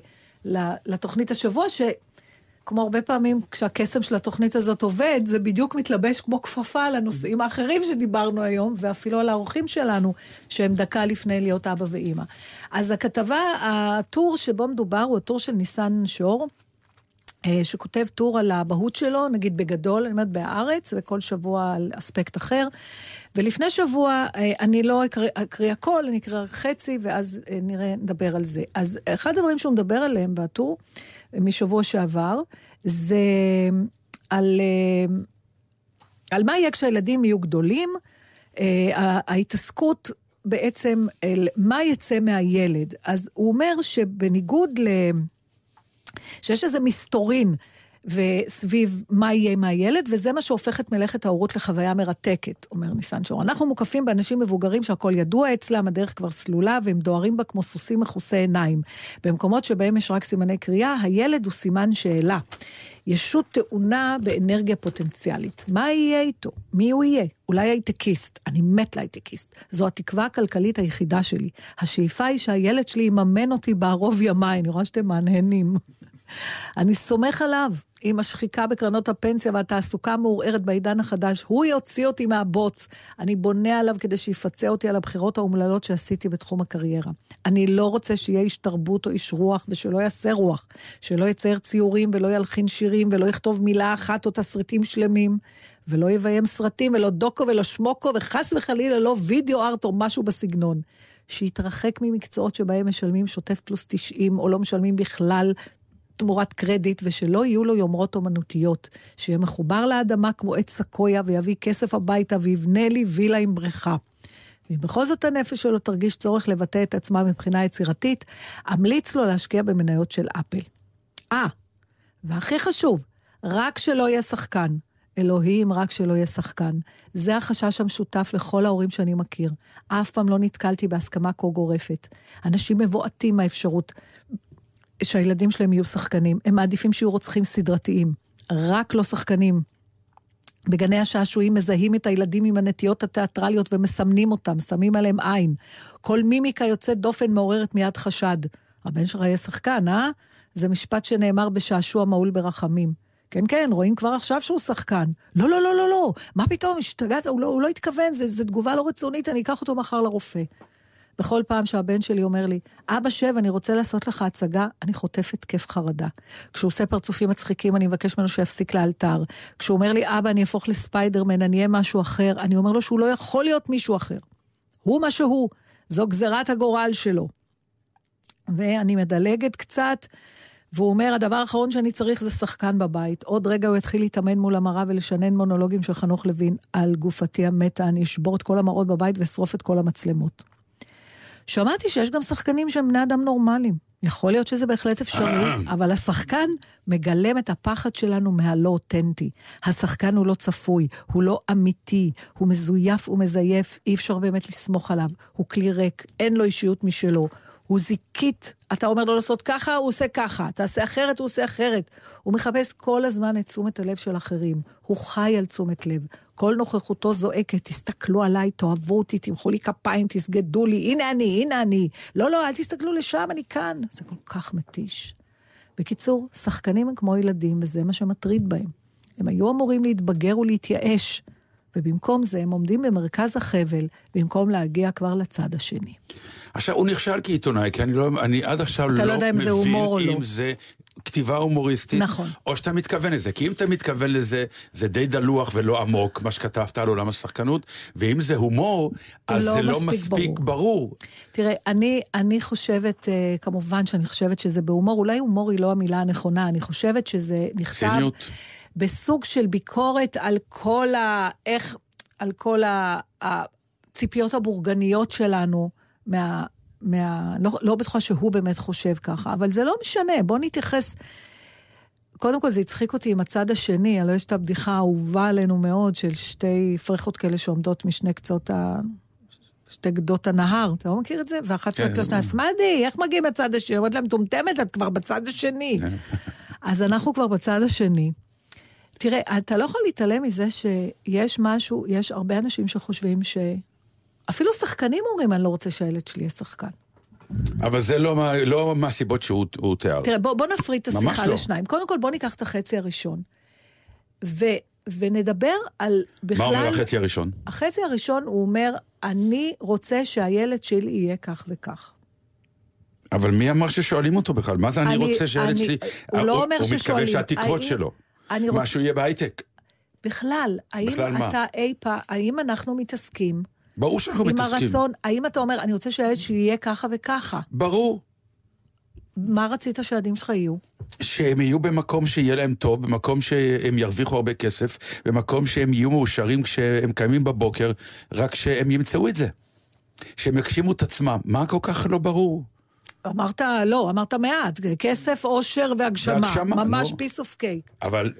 לתוכנית השבוע, שכמו הרבה פעמים כשהקסם של התוכנית הזאת עובד, זה בדיוק מתלבש כמו כפפה על הנושאים האחרים שדיברנו היום, ואפילו על האורחים שלנו, שהם דקה לפני להיות אבא ואימא. אז הכתבה, הטור שבו מדובר הוא הטור של ניסן שור. אה, שכותב טור על האבהות שלו, נגיד בגדול, אני אומרת בהארץ, וכל שבוע על אספקט אחר. ולפני שבוע, אה, אני לא אקריא, אקריא הכל, אני אקריא רק חצי, ואז אה, נראה, נדבר על זה. אז אחד הדברים שהוא מדבר עליהם בטור, משבוע שעבר, זה על, על מה יהיה כשהילדים יהיו גדולים, ההתעסקות בעצם, מה יצא מהילד. אז הוא אומר שבניגוד ל... שיש איזה מסתורין וסביב מה יהיה עם הילד, וזה מה שהופך את מלאכת ההורות לחוויה מרתקת, אומר ניסן שור. אנחנו מוקפים באנשים מבוגרים שהכל ידוע אצלם, הדרך כבר סלולה, והם דוהרים בה כמו סוסים מכוסי עיניים. במקומות שבהם יש רק סימני קריאה, הילד הוא סימן שאלה. ישות טעונה באנרגיה פוטנציאלית. מה יהיה איתו? מי הוא יהיה? אולי הייטקיסט. אני מת להייטקיסט. זו התקווה הכלכלית היחידה שלי. השאיפה היא שהילד שלי יממן אותי בערוב ימיי. אני רואה שאתם מהנהנים. אני סומך עליו, עם השחיקה בקרנות הפנסיה והתעסוקה המעורערת בעידן החדש. הוא יוציא אותי מהבוץ. אני בונה עליו כדי שיפצה אותי על הבחירות האומללות שעשיתי בתחום הקריירה. אני לא רוצה שיהיה איש תרבות או איש רוח ושלא יעשה רוח. שלא יצייר ציורים ולא ילחין שירים ולא יכתוב מילה אחת או תסריטים שלמים. ולא יביים סרטים ולא דוקו ולא שמוקו וחס וחלילה לא וידאו ארט או משהו בסגנון. שיתרחק ממקצועות שבהם משלמים שוטף פלוס 90 או לא משלמים בכלל תמורת קרדיט, ושלא יהיו לו יומרות אומנותיות. שיהיה מחובר לאדמה כמו עץ סקויה, ויביא כסף הביתה, ויבנה לי וילה עם בריכה. ואם בכל זאת הנפש שלו תרגיש צורך לבטא את עצמה מבחינה יצירתית, אמליץ לו להשקיע במניות של אפל. אה, והכי חשוב, רק שלא יהיה שחקן. אלוהים, רק שלא יהיה שחקן. זה החשש המשותף לכל ההורים שאני מכיר. אף פעם לא נתקלתי בהסכמה כה גורפת. אנשים מבועטים מהאפשרות שהילדים שלהם יהיו שחקנים. הם מעדיפים שיהיו רוצחים סדרתיים. רק לא שחקנים. בגני השעשועים מזהים את הילדים עם הנטיות התיאטרליות ומסמנים אותם, שמים עליהם עין. כל מימיקה יוצאת דופן מעוררת מיד חשד. הבן שלך יהיה שחקן, אה? זה משפט שנאמר בשעשוע מהול ברחמים. כן, כן, רואים כבר עכשיו שהוא שחקן. לא, לא, לא, לא, לא, מה פתאום, השתגעת, הוא לא, הוא לא התכוון, זו תגובה לא רצונית, אני אקח אותו מחר לרופא. בכל פעם שהבן שלי אומר לי, אבא שב, אני רוצה לעשות לך הצגה, אני חוטפת התקף חרדה. כשהוא עושה פרצופים מצחיקים, אני מבקש ממנו שיפסיק לאלתר. כשהוא אומר לי, אבא, אני אהפוך לספיידרמן, אני אהיה משהו אחר, אני אומר לו שהוא לא יכול להיות מישהו אחר. הוא מה שהוא, זו גזירת הגורל שלו. ואני מדלגת קצת, והוא אומר, הדבר האחרון שאני צריך זה שחקן בבית. עוד רגע הוא יתחיל להתאמן מול המראה ולשנן מונולוגים של חנוך לוין על גופתי המתה, אני אשבור את כל המראות בבית ואשרוף את כל המצלמות. שמעתי שיש גם שחקנים שהם בני אדם נורמליים. יכול להיות שזה בהחלט אפשרי, [clears throat] אבל השחקן מגלם את הפחד שלנו מהלא אותנטי. השחקן הוא לא צפוי, הוא לא אמיתי, הוא מזויף ומזייף, אי אפשר באמת לסמוך עליו. הוא כלי ריק, אין לו אישיות משלו. הוא זיקית, אתה אומר לו לעשות ככה, הוא עושה ככה, תעשה אחרת, הוא עושה אחרת. הוא מחפש כל הזמן את תשומת הלב של אחרים. הוא חי על תשומת לב. כל נוכחותו זועקת, תסתכלו עליי, תאהבו אותי, תמחאו לי כפיים, תסגדו לי, הנה אני, הנה אני. לא, לא, אל תסתכלו לשם, אני כאן. זה כל כך מתיש. בקיצור, שחקנים הם כמו ילדים, וזה מה שמטריד בהם. הם היו אמורים להתבגר ולהתייאש, ובמקום זה הם עומדים במרכז החבל, במקום להגיע כבר לצד השני. עכשיו, הוא נכשל כעיתונאי, כי אני, לא, אני עד עכשיו לא, לא מבין או אם לא. זה כתיבה הומוריסטית, נכון. או שאתה מתכוון לזה. כי אם אתה מתכוון לזה, זה די דלוח ולא עמוק, מה שכתבת על עולם השחקנות, ואם זה הומור, אז לא זה לא מספיק מספיק ברור. ברור. תראה, אני, אני חושבת, אה, כמובן שאני חושבת שזה בהומור, אולי הומור היא לא המילה הנכונה, אני חושבת שזה נכתב ציניות. בסוג של ביקורת על כל ה... איך... על כל הציפיות הבורגניות שלנו מה... מה... לא, לא בטוחה שהוא באמת חושב ככה, אבל זה לא משנה, בוא נתייחס... קודם כל זה הצחיק אותי עם הצד השני, הלוא יש את הבדיחה האהובה עלינו מאוד של שתי פרחות כאלה שעומדות משני קצות ה... שתי גדות הנהר, אתה לא מכיר את זה? ואחת כן, צועקת לשנייה, סמדי, איך מגיעים לצד השני? אומרת לה, מטומטמת, את כבר בצד השני. אז אנחנו כבר בצד השני. תראה, אתה לא יכול להתעלם מזה שיש משהו, יש הרבה אנשים שחושבים ש... אפילו שחקנים אומרים, אני לא רוצה שהילד שלי יהיה שחקן. אבל זה לא, מה- לא מהסיבות שהוא הוא תיאר. תראה, בוא, בוא נפריד את השיחה לא. לשניים. קודם כל, בוא ניקח את החצי הראשון. ו, ונדבר על בכלל... מה אומר החצי הראשון? החצי הראשון, הוא אומר, אני רוצה שהילד שלי יהיה כך וכך. אבל מי אמר ששואלים אותו בכלל? מה זה אני, אני- רוצה שהילד שלי... הוא לא אומר הוא מתכוון ששואלים. שהתקוות האם- שלו. אני רוצ- משהו יהיה בהייטק. בכלל, האם בכלל מה? אתה אי פעם, האם אנחנו מתעסקים ברור שאנחנו עם מתעסקים. הרצון, האם אתה אומר, אני רוצה שהילד שלי יהיה ככה וככה? ברור. מה רצית שהילדים שלך יהיו? שהם יהיו במקום שיהיה להם טוב, במקום שהם ירוויחו הרבה כסף, במקום שהם יהיו מאושרים כשהם קיימים בבוקר, רק שהם ימצאו את זה. שהם יגשימו את עצמם. מה כל כך לא ברור? אמרת, לא, אמרת מעט, כסף, עושר והגשמה. והגשמה, ממש נו. piece of cake. אבל...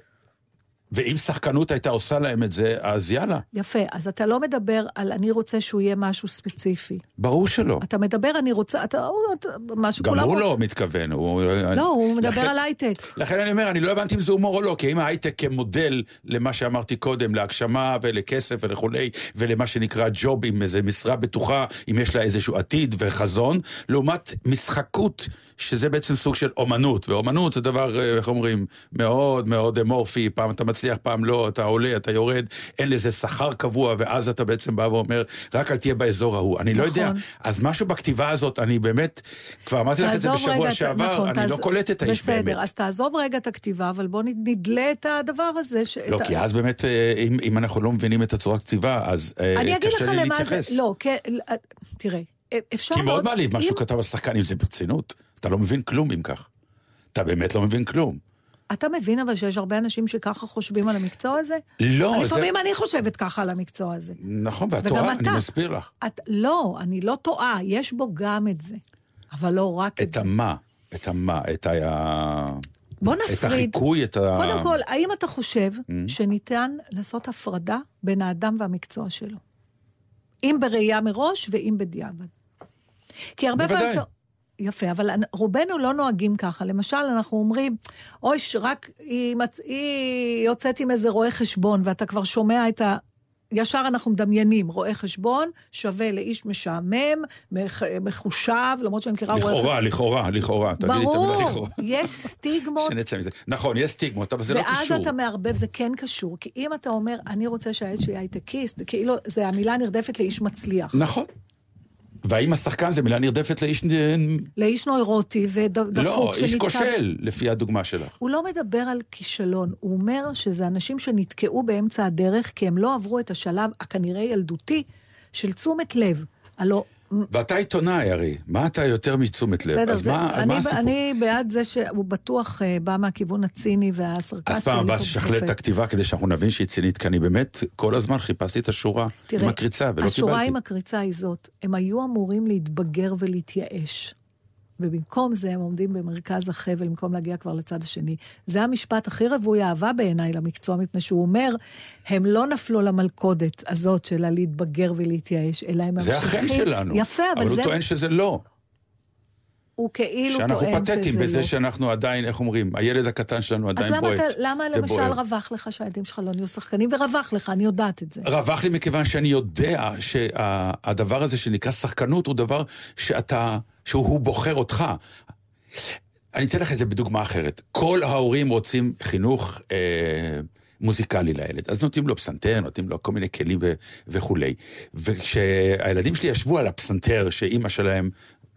ואם שחקנות הייתה עושה להם את זה, אז יאללה. יפה, אז אתה לא מדבר על אני רוצה שהוא יהיה משהו ספציפי. ברור שלא. אתה מדבר, אני רוצה, אתה, אתה מה גם שכולם... הוא לא מתכוון. הוא... לא, הוא מדבר על הייטק. לכן אני אומר, אני לא הבנתי אם זה הומור או לא, כי אם ההייטק כמודל למה שאמרתי קודם, להגשמה ולכסף ולכולי, ולמה שנקרא ג'וב עם איזה משרה בטוחה, אם יש לה איזשהו עתיד וחזון, לעומת משחקות, שזה בעצם סוג של אומנות, ואומנות זה דבר, אה, איך אומרים, מאוד מאוד אמורפי, פעם אתה מצליח, פעם לא, אתה עולה, אתה יורד, אין לזה שכר קבוע, ואז אתה בעצם בא ואומר, רק אל תהיה באזור ההוא. אני לא יודע, נכון. אז משהו בכתיבה הזאת, אני באמת, כבר אמרתי לך את זה רגע בשבוע את- שעבר, נכון, אני תעז- לא קולט את האיש באמת. בסדר, אז תעזוב רגע את הכתיבה, אבל בוא נדלה את הדבר הזה. ש- לא, את כי אז באמת, אה, אם, אם אנחנו לא מבינים את הצורת כתיבה, אז אה, אני אגיד לך קשה לי למה זה... להתייחס. לא, כן, אה, תראה, אה, אפשר כי מאוד מעליב מה שהוא כתב על שחקן, אם זה ברצינות. אתה לא מבין כלום אם כך. אתה באמת לא מבין כלום. אתה מבין אבל שיש הרבה אנשים שככה חושבים על המקצוע הזה? לא, זה... לפעמים אני חושבת ככה על המקצוע הזה. נכון, ואת טועה, אני. מסביר לך. את, לא, אני לא טועה, יש בו גם את זה. אבל לא רק את, את זה. המה, את המה, את ה... בוא את נפריד. החיקוי, את ה... קודם כל, האם אתה חושב Mm. שניתן לעשות הפרדה בין האדם והמקצוע שלו? אם בראייה מראש ואם בדיעבד. כי הרבה פעמים... בוודאי. יפה, אבל רובנו לא נוהגים ככה. למשל, אנחנו אומרים, אוי, רק היא, מצ... היא יוצאת עם איזה רואה חשבון, ואתה כבר שומע את ה... ישר אנחנו מדמיינים, רואה חשבון שווה לאיש משעמם, מח... מחושב, למרות שאני מכירה רואה. לכאורה, לכאורה, לכאורה. ברור. יש סטיגמות שנצא מזה. נכון, יש סטיגמות, אבל זה לא ואז קשור. אתה מערבב, זה כן קשור. כי אם אתה אומר, אני רוצה שהילד שלי הייטקיסט, כאילו, זה המילה נרדפת לאיש מצליח. נכון. והאם השחקן זה מילה נרדפת לאיש... לאיש נוירוטי ודפוק לא, איש כושל, לפי הדוגמה שלך. הוא לא מדבר על כישלון, הוא אומר שזה אנשים שנתקעו באמצע הדרך כי הם לא עברו את השלב הכנראה ילדותי של תשומת לב. הלא, ואתה עיתונאי הרי, מה אתה יותר מתשומת לב? בסדר, אז זה, מה, אני, מה הסיפור? אני בעד זה שהוא בטוח uh, בא מהכיוון הציני והסרקסטי. אז פעם הבאה תשכלל. את הכתיבה כדי שאנחנו נבין שהיא צינית, כי אני באמת כל הזמן חיפשתי את השורה עם הקריצה, ולא השורה קיבלתי. עם הקריצה היא זאת, הם היו אמורים להתבגר ולהתייאש. ובמקום זה הם עומדים במרכז החבל, במקום להגיע כבר לצד השני. זה המשפט הכי רווי אהבה בעיניי למקצוע, מפני שהוא אומר, הם לא נפלו למלכודת הזאת של הלהתבגר ולהתייאש, אלא הם זה ממשיכים... החן שלנו. יפה, אבל, אבל זה... הוא טוען שזה לא. הוא כאילו שאנחנו טוען שזה לא. פתטיים בזה שאנחנו עדיין, איך אומרים, הילד הקטן שלנו אז עדיין למה, בועט. אתה, למה למשל ובוער. רווח לך שהילדים שלך לא נהיו שחקנים? ורווח לך, אני יודעת את זה. רווח לי מכיוון שאני יודע שהדבר הזה שנקרא שחקנות הוא דבר שאתה, שהוא הוא בוחר אותך. אני אתן לך את זה בדוגמה אחרת. כל ההורים רוצים חינוך אה, מוזיקלי לילד, אז נותנים לו פסנתר, נותנים לו כל מיני כלים ו- וכולי. וכשהילדים שלי ישבו על הפסנתר, שאימא שלהם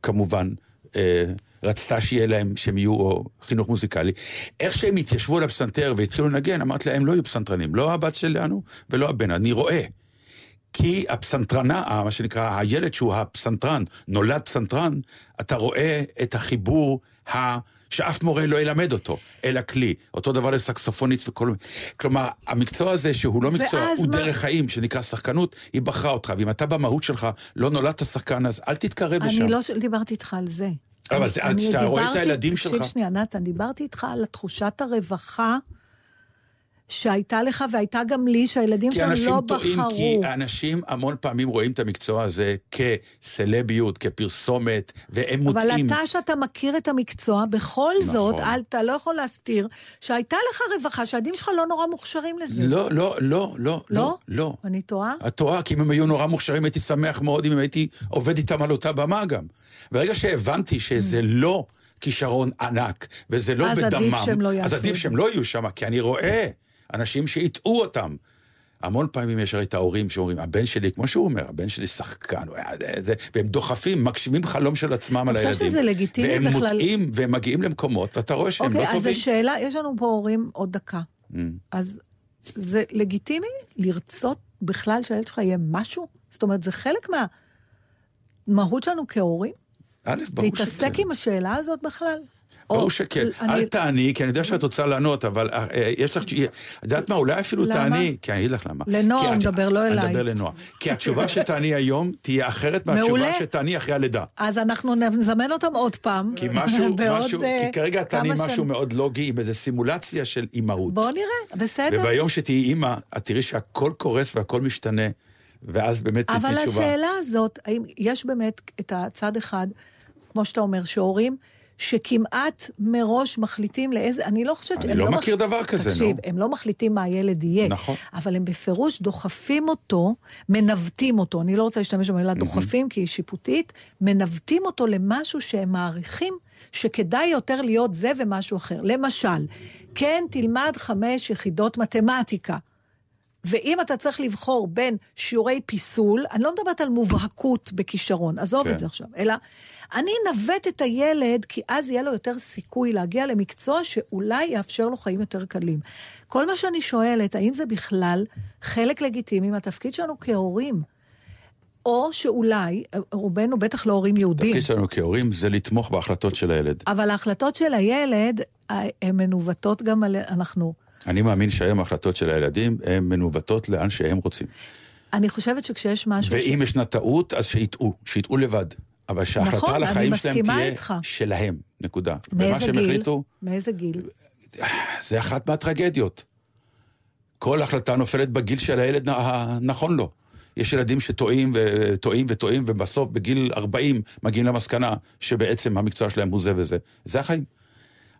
כמובן אה, רצתה שיהיה להם, שהם יהיו או, חינוך מוזיקלי, איך שהם התיישבו על הפסנתר והתחילו לנגן, אמרתי להם, לא יהיו פסנתרנים, לא הבת שלנו ולא הבן, אני רואה. כי הפסנתרנה, מה שנקרא, הילד שהוא הפסנתרן, נולד פסנתרן, אתה רואה את החיבור ה... שאף מורה לא ילמד אותו, אלא כלי. אותו דבר לסקסופוניסט וכל... כלומר, המקצוע הזה, שהוא לא מקצוע, הוא מה- דרך חיים, שנקרא שחקנות, היא בחרה אותך. ואם אתה במהות שלך לא נולדת שחקן, אז אל תתקרב לשם. אני לא דיברתי איתך על זה. אבל כשאתה רואה את הילדים תקשיב שלך- שנייה, נתן, דיברתי איתך על תחושת הרווחה שהייתה לך והייתה גם לי, שהילדים כי שלנו אנשים לא טועים, בחרו. כי אנשים המון פעמים רואים את המקצוע הזה כסלביות, כפרסומת, והם אבל מוטעים. אתה, שאתה מכיר את המקצוע, בכל נכון. זאת, אל- אתה לא יכול להסתיר שהייתה לך רווחה, שהילדים שלך לא נורא מוכשרים לזה. לא, לא, לא, לא, לא? לא, לא. אני טועה? את טועה, כי אם הם היו נורא מוכשרים, הייתי שמח מאוד אם הייתי עובד איתם על אותה במה גם. ברגע שהבנתי שזה לא כישרון ענק, וזה לא אז בדמם, עדיף שהם לא אז יעשו עדיף את שהם לא יהיו שם, כי אני רואה אנשים שהטעו אותם. המון פעמים יש הרי את ההורים שאומרים, הבן שלי, כמו שהוא אומר, הבן שלי שחקן, זה, והם דוחפים, מגשימים חלום של עצמם על אני חושבת הילדים. שזה לגיטימי והם בכלל. מוטעים, והם מגיעים למקומות, ואתה רואה שהם אוקיי, לא אז טובים. השאלה, יש לנו פה הורים עוד דקה. Mm. אז זה לגיטימי לרצות בכלל שהילד שלך יהיה משהו? זאת אומרת, זה חלק מהמהות שלנו כהורים? א', ברור להתעסק שכן. עם השאלה הזאת בכלל? ברור או- שכן. אני- אל תעני, כי אני יודע שאת רוצה לענות, אבל אה, אה, יש לך... את יודעת מה, אולי אפילו? תעני, כי אני אגיד לך למה. לנועה הוא את- מדבר, לא אני אליי. מדבר לנועה. כי התשובה שתעני היום תהיה אחרת מהתשובה. שתעני אחרי הלידה. אז אנחנו נזמן אותם עוד פעם. כי משהו, [laughs] משהו, אה, כי כרגע תעני משהו. מאוד לוגי עם איזו סימולציה של אימהות. בואו נראה, בסדר. וביום שתהיי אימא, את תראי שהכל קורס והכל משתנה, ואז באמת תתני אבל תשובה. השאלה הזאת, האם יש באמת את הצד אחד, כמו שאתה אומר, שהורים, שכמעט מראש מחליטים לאיזה, אני לא חושבת... אני לא מח- מכיר דבר כזה, תקשיב, נו. הם לא מחליטים מה הילד יהיה. נכון. אבל הם בפירוש דוחפים אותו, מנווטים אותו, אני לא רוצה להשתמש במילה דוחפים, כי היא שיפוטית, מנווטים אותו למשהו שהם מעריכים שכדאי יותר להיות זה ומשהו אחר. למשל, כן, תלמד חמש יחידות מתמטיקה. ואם אתה צריך לבחור בין שיעורי פיסול, אני לא מדברת על מובהקות בכישרון, עזוב כן. את זה עכשיו, אלא אני אנווט את הילד, כי אז יהיה לו יותר סיכוי להגיע למקצוע שאולי יאפשר לו חיים יותר קלים. כל מה שאני שואלת, האם זה בכלל חלק לגיטימי מהתפקיד שלנו כהורים? או שאולי, רובנו בטח לא הורים יהודים, התפקיד שלנו כהורים זה לתמוך בהחלטות של הילד. אבל ההחלטות של הילד, אה, הן מנווטות גם על... אנחנו... אני מאמין שהיום ההחלטות של הילדים הן מנווטות לאן שהם רוצים. אני חושבת שכשיש משהו... ואם ישנה טעות, אז שיטעו, שיטעו לבד. אבל שההחלטה נכון, על החיים שלהם תהיה איתך. שלהם, נקודה. מאיזה גיל? החליטו, מאיזה גיל? זה אחת מהטרגדיות. כל החלטה נופלת בגיל של הילד הנכון לו. יש ילדים שטועים וטועים וטועים, ובסוף בגיל 40 מגיעים למסקנה שבעצם המקצוע שלהם הוא זה וזה. זה החיים.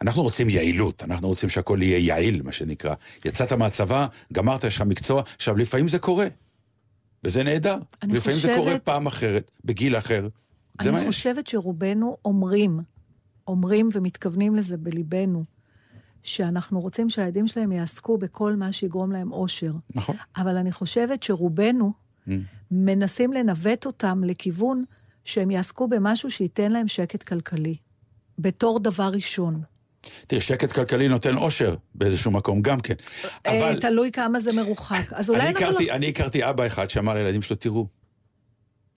אנחנו רוצים יעילות, אנחנו רוצים שהכל יהיה יעיל, מה שנקרא. יצאת מהצבא, גמרת, יש לך מקצוע, עכשיו לפעמים זה קורה. וזה נהדר. לפעמים זה חושבת- קורה פעם אחרת, בגיל אחר. זה מה אני יש. חושבת שרובנו אומרים, אומרים ומתכוונים לזה בליבנו, שאנחנו רוצים שהילדים שלהם יעסקו בכל מה שיגרום להם אושר. נכון. אבל אני חושבת שרובנו Mm. מנסים לנווט אותם לכיוון שהם יעסקו במשהו שייתן להם שקט כלכלי. בתור דבר ראשון. תראה, שקט כלכלי נותן אושר באיזשהו מקום גם כן. אה, אבל תלוי כמה זה מרוחק. אז אולי אני אנחנו... הכרתי, אני הכרתי אבא אחד שאמר לילדים שלו, תראו,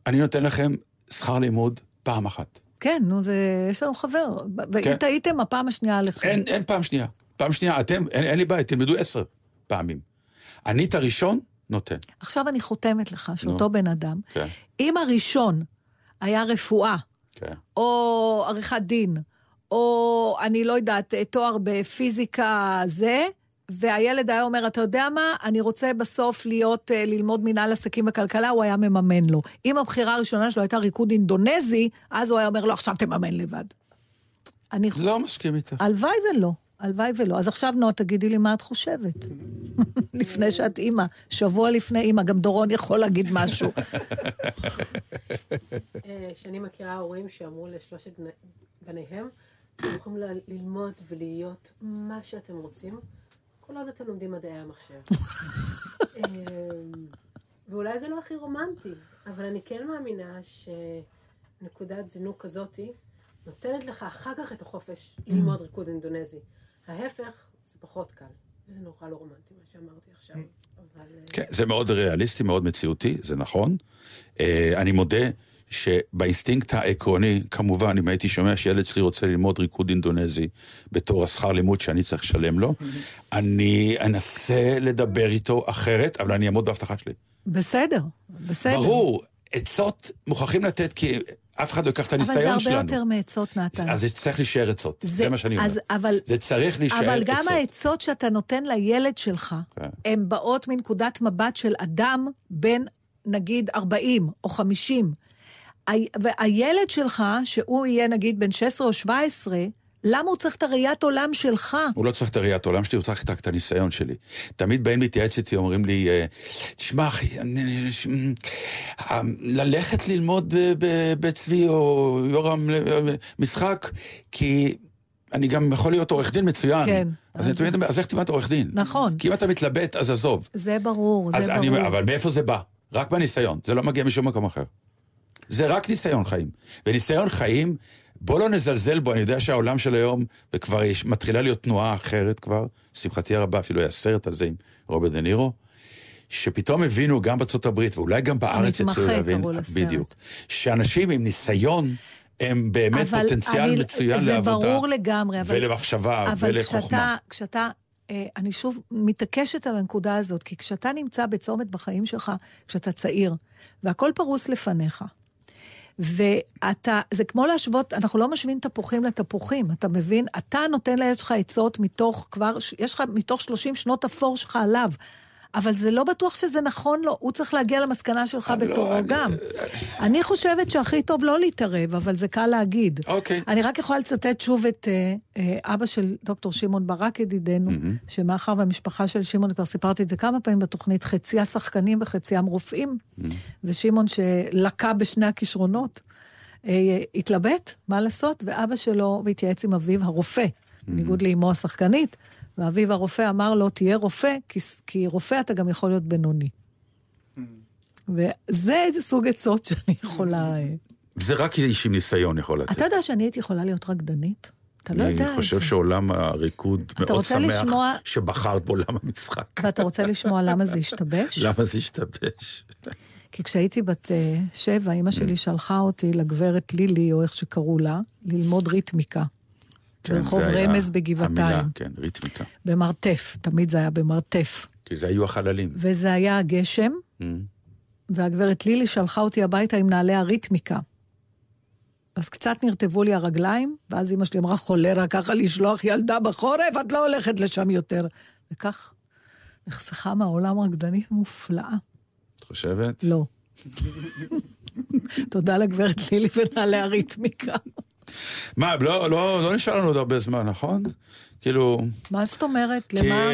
אני נותן לכם שכר לימוד פעם אחת. כן, נו, זה... יש לנו חבר. ואם כן. טעיתם, הפעם השנייה עליכם. אין, אין פעם שנייה. פעם שנייה, אתם, אין, אין לי בעיה, תלמדו עשר פעמים. אני את הראשון נותן. עכשיו אני חותמת לך שאותו נו. בן אדם, כן, אם הראשון היה רפואה, כן. או עריכת דין, או אני לא יודעת, תואר בפיזיקה זה, והילד היה אומר, אתה יודע מה, אני רוצה בסוף להיות, אה, ללמוד מנהל עסקים בכלכלה, הוא היה מממן לו. אם הבחירה הראשונה שלו הייתה ריקוד אינדונזי, אז הוא היה אומר לו, עכשיו תממן לבד. אני חושבת... לא מסכים איתך. הלוואי ולא, הלוואי ולא. אז עכשיו, נועה, תגידי לי מה את חושבת. [laughs] לפני שאת אימא, שבוע לפני אימא, גם דורון יכול להגיד משהו. [laughs] אה, שאני מכירה הורים שאמרו לשלושת בני- בניהם, אתם יכולים ל- ללמוד ולהיות מה שאתם רוצים, כל עוד אתם לומדים מדעי המחשב. [laughs] אה, ואולי זה לא הכי רומנטי, אבל אני כן מאמינה שנקודת זינוק כזאתי נותנת לך אחר כך את החופש ללמוד ריקוד אינדונזי. ההפך, זה פחות קל. וזה נורא לא רומנטי, מה שאמרתי עכשיו. אבל... אה, כן, זה מאוד ריאליסטי, מאוד מציאותי, זה נכון. אה, אני מודה שבאינסטינקט העקרוני, כמובן, אם הייתי שומע שילד שלי רוצה ללמוד ריקוד אינדונזי בתור השכר לימוד שאני צריך לשלם לו, [laughs] אני אנסה לדבר איתו אחרת, אבל אני אעמוד בהבטחה שלי. בסדר, בסדר. ברור, עצות מוכרחים לתת, כי אף אחד לא ייקח את אבל זה הניסיון הרבה שלנו. יותר מעצות, נתן. אז זה צריך להישאר עצות, זה מה שאני אומר. אז, אבל, זה צריך להישאר עצות. אבל גם העצות שאתה נותן לילד שלך, כן. הן באות מנקודת מבט של אדם בן, נגיד, 40 או 50. והילד שלך, שהוא יהיה נגיד בן 16 או 17, למה הוא צריך את הראיית עולם שלך? הוא לא צריך את הראיית העולם שלי, הוא צריך את הניסיון שלי. תמיד באים להתייעץ איתי, אומרים לי, אה, תשמע אחי, אני- אה, ללכת ללמוד אה, ב- בצבי או יורם משחק, כי אני גם יכול להיות עורך דין מצוין. כן. אז אני אז- תמיד אז איך תלמד עורך דין? נכון. כי אם אתה מתלבט, אז עזוב. זה ברור, זה אני ברור. אומר, אבל מאיפה זה בא? רק בניסיון, זה לא מגיע משום מקום אחר. זה רק ניסיון חיים. וניסיון חיים, בוא לא נזלזל בו, אני יודע שהעולם של היום, וכבר יש, מתחילה להיות תנועה אחרת כבר, לשמחתי הרבה, אפילו היה סרט על זה עם רוברט דה נירו, שפתאום הבינו גם בארצות הברית, ואולי גם בארץ יתחילו להבין. בדיוק, שאנשים עם ניסיון, הם באמת אבל פוטנציאל אני- מצוין זה לעבודה. ברור לגמרי, אבל... ולמחשבה, אבל ולחוכמה. כשאתה, כשאתה, אה, אני שוב מתעקשת על הנקודה הזאת, כי כשאתה נמצא בצומת בחיים שלך, כשאתה צעיר, והכל פרוס לפניך, ואתה, זה כמו להשוות, אנחנו לא משווים תפוחים לתפוחים, אתה מבין? אתה נותן לילד שלך עצות מתוך כבר, יש לך מתוך 30 שנות אפור שלך עליו. אבל זה לא בטוח שזה נכון לו, הוא צריך להגיע למסקנה שלך אני לא- בתורו אני- גם. אני חושבת שהכי טוב לא להתערב, אבל זה קל להגיד. אוקיי. אני רק יכולה לצטט שוב את אה, אה, אבא של דוקטור שמעון ברק, ידידנו, שמאחר והמשפחה של שמעון, כבר סיפרתי את זה כמה פעמים בתוכנית, חציה שחקנים וחציים רופאים, ושמעון שלקה בשני הכישרונות, אה, התלבט, מה לעשות, ואבא שלו, והתייעץ עם אביו הרופא, בניגוד לאמו השחקנית, ואביו הרופא אמר לו, תהיה רופא, כי, כי רופא אתה גם יכול להיות בינוני. וזה סוג עצות שאני יכולה... אה, זה רק איש עם ניסיון יכול לתת. אתה יודע שאני הייתי יכולה להיות רקדנית? אתה לא יודע את זה. אני חושב שעולם הריקוד מאוד רוצה שמח לשמוע- שבחרת בעולם המשחק. ואתה רוצה לשמוע למה זה השתבש? [laughs] למה זה השתבש? כי כשהייתי בת אה, שבע, אימא שלי שלחה אותי לגברת לילי, או איך שקראו לה, ללמוד ריתמיקה. כן, ברחוב רמז בגבעתיים. המילה, כן, ריתמיקה. במרתף, תמיד זה היה במרתף. כי זה היו החללים. וזה היה גשם, Mm. והגברת לילי שלחה אותי הביתה עם נעלי הריתמיקה. אז קצת נרטבו לי הרגליים, ואז אמא שלי אמרה, חולרה, ככה לשלוח ילדה בחורף, את לא הולכת לשם יותר. וכך נחסכה מהעולם רקדנית מופלאה. את חושבת? לא. [laughs] תודה לגברת לילי ונעלי הריתמיקה. מה, לא, לא, לא נשאר לנו עוד הרבה זמן, נכון? כאילו... מה זאת אומרת? כי למה? אה,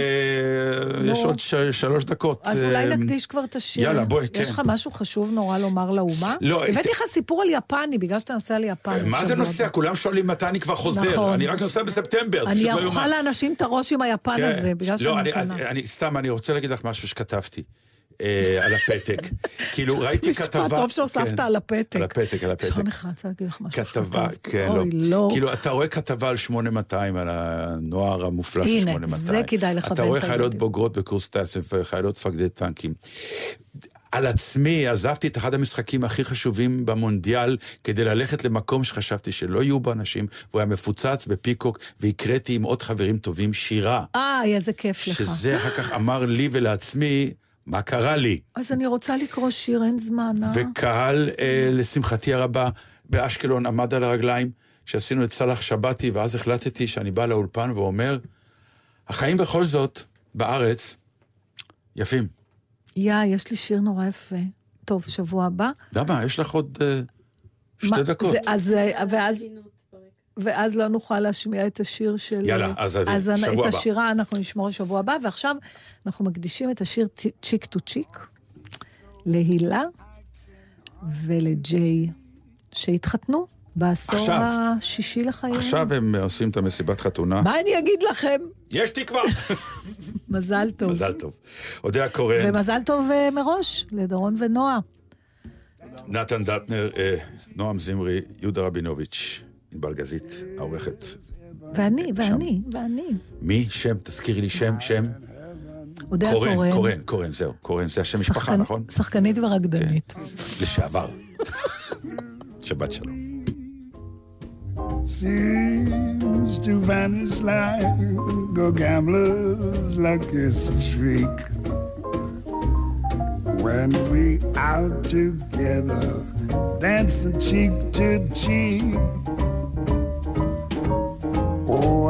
יש נו. עוד ש- שלוש דקות. אז אולי אה, נקדיש כבר את השיר. יאללה, בואי, כן. יש לך משהו חשוב נורא לומר לאומה? לא, הבאתי את- לך סיפור על יפני, בגלל שאתה נוסע ליפן. מה זה נוסע? הבא. כולם שואלים מתי אני כבר חוזר. נכון. אני רק נוסע בספטמבר. אני לא אוכל. לאנשים את הראש עם היפן כן. הזה, בגלל לא, שאני אני, מקנאה. אני, אני, סתם, אני רוצה להגיד לך משהו שכתבתי. אה, על הפתק. כאילו, ראיתי כתבה... משפט טוב שהוספת כן, על הפתק. על הפתק, על הפתק. שעון אחד, רוצה להגיד לך משהו כתבה. כן, לא. אוי, לא. כאילו, אתה רואה כתבה על 8200, על הנוער המופלא של הנה, 8200. זה כדאי לכוון אתה רואה את חיילות הילדים. בוגרות בקורס טייסים וחיילות מפקדי טנקים. על עצמי עזבתי את אחד המשחקים הכי חשובים במונדיאל כדי ללכת למקום שחשבתי שלא יהיו בו אנשים, והוא היה מפוצץ בפיקוק, והקראתי עם עוד חברים טובים שירה. איי, איזה כיף לך. שזה אחר כך אמר לי ולעצמי, מה קרה לי? אז אני רוצה לקרוא שיר, אין זמן, אה? וקהל, אה, לשמחתי הרבה, באשקלון עמד על הרגליים כשעשינו את סאלח שבתי, ואז החלטתי שאני בא לאולפן ואומר, החיים בכל זאת, בארץ, יפים. יא, יש לי שיר נורא יפה. טוב, שבוע הבא. למה? יש לך עוד אה, שתי מה, דקות. זה, אז, אה, ואז, ואז לא נוכל להשמיע את השיר של... יאללה, אז אז שבוע את הבא. השירה אנחנו נשמור לשבוע הבא, ועכשיו אנחנו מקדישים את השיר צ'י- צ'יק טו צ'יק להילה ולג'יי, שהתחתנו בעשור עכשיו. השישי לחייהם. עכשיו הם עושים את המסיבת חתונה. מה אני אגיד לכם? יש תקווה! [laughs] מזל טוב. מזל טוב. אודיה קורן, ומזל טוב אה, מראש לדורון ונועה. נתן דטנר, אה, נועם זמרי, יהודה רבינוביץ', ענבל גזית, העורכת. ואני, ואני, ואני. מי? שם? תזכירי לי שם, שם. אודיה קורן, קורן. קורן, קורן, זהו. קורן, זה השם משפחה, נכון? שחקנית ורקדנית. לשעבר. שבת שלום. seems to vanish like a gambler's lucky streak. When we out together, dancing cheek to cheek.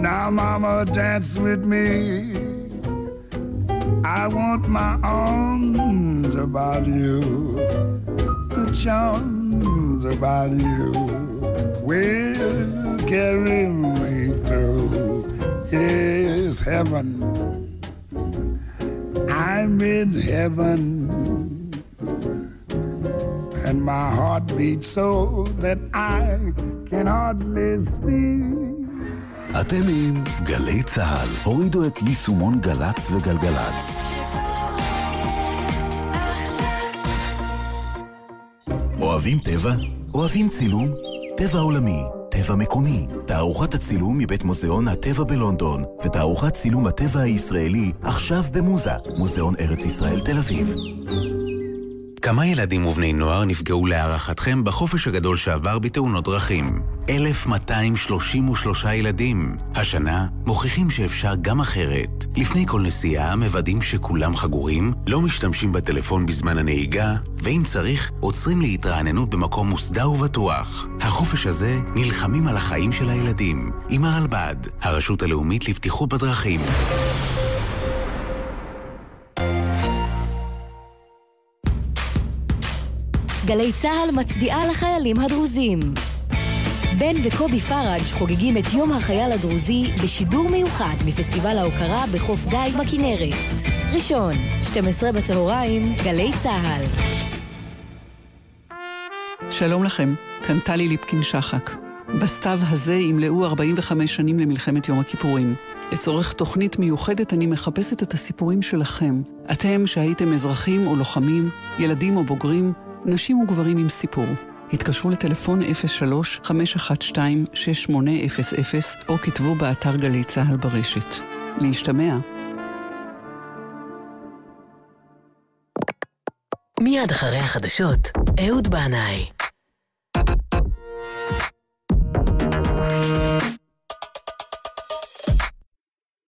Now, mama, dance with me. I want my arms about you, the charms about you will carry me through. Yes, heaven. I'm in heaven. and my heart beats so that I can hardly speak. אתם עם גלי צה"ל. הורידו את יישומון גל"צ וגלגלצ. אוהבים טבע? אוהבים צילום? טבע עולמי, טבע מקומי, תערוכת הצילום מבית מוזיאון הטבע בלונדון, ותערוכת צילום הטבע הישראלי עכשיו במוזה, מוזיאון ארץ ישראל תל אביב. כמה ילדים ובני נוער נפגעו להערכתכם בחופש הגדול שעבר בתאונות דרכים? 1,233 ילדים. השנה מוכיחים שאפשר גם אחרת. לפני כל נסיעה מוודאים שכולם חגורים, לא משתמשים בטלפון בזמן הנהיגה, ואם צריך, עוצרים להתרעננות במקום מוסדר ובטוח. החופש הזה נלחמים על החיים של הילדים. עם הרלב"ד, הרשות הלאומית לבטיחות בדרכים. גלי צה"ל מצדיעה לחיילים הדרוזים. בן וקובי פראג' חוגגים את יום החייל הדרוזי בשידור מיוחד מפסטיבל ההוקרה בחוף גיא בכנרת. ראשון, 12 בצהריים, גלי צה"ל. שלום לכם, כאן טלי ליפקין-שחק. בסתיו הזה ימלאו 45 שנים למלחמת יום הכיפורים. לצורך תוכנית מיוחדת אני מחפשת את הסיפורים שלכם. אתם שהייתם אזרחים או לוחמים, ילדים או בוגרים, נשים וגברים עם סיפור. התקשרו לטלפון 03-512-6800 או כתבו באתר גלי צה"ל ברשת. להשתמע. מיד אחרי החדשות, אהוד בנאי.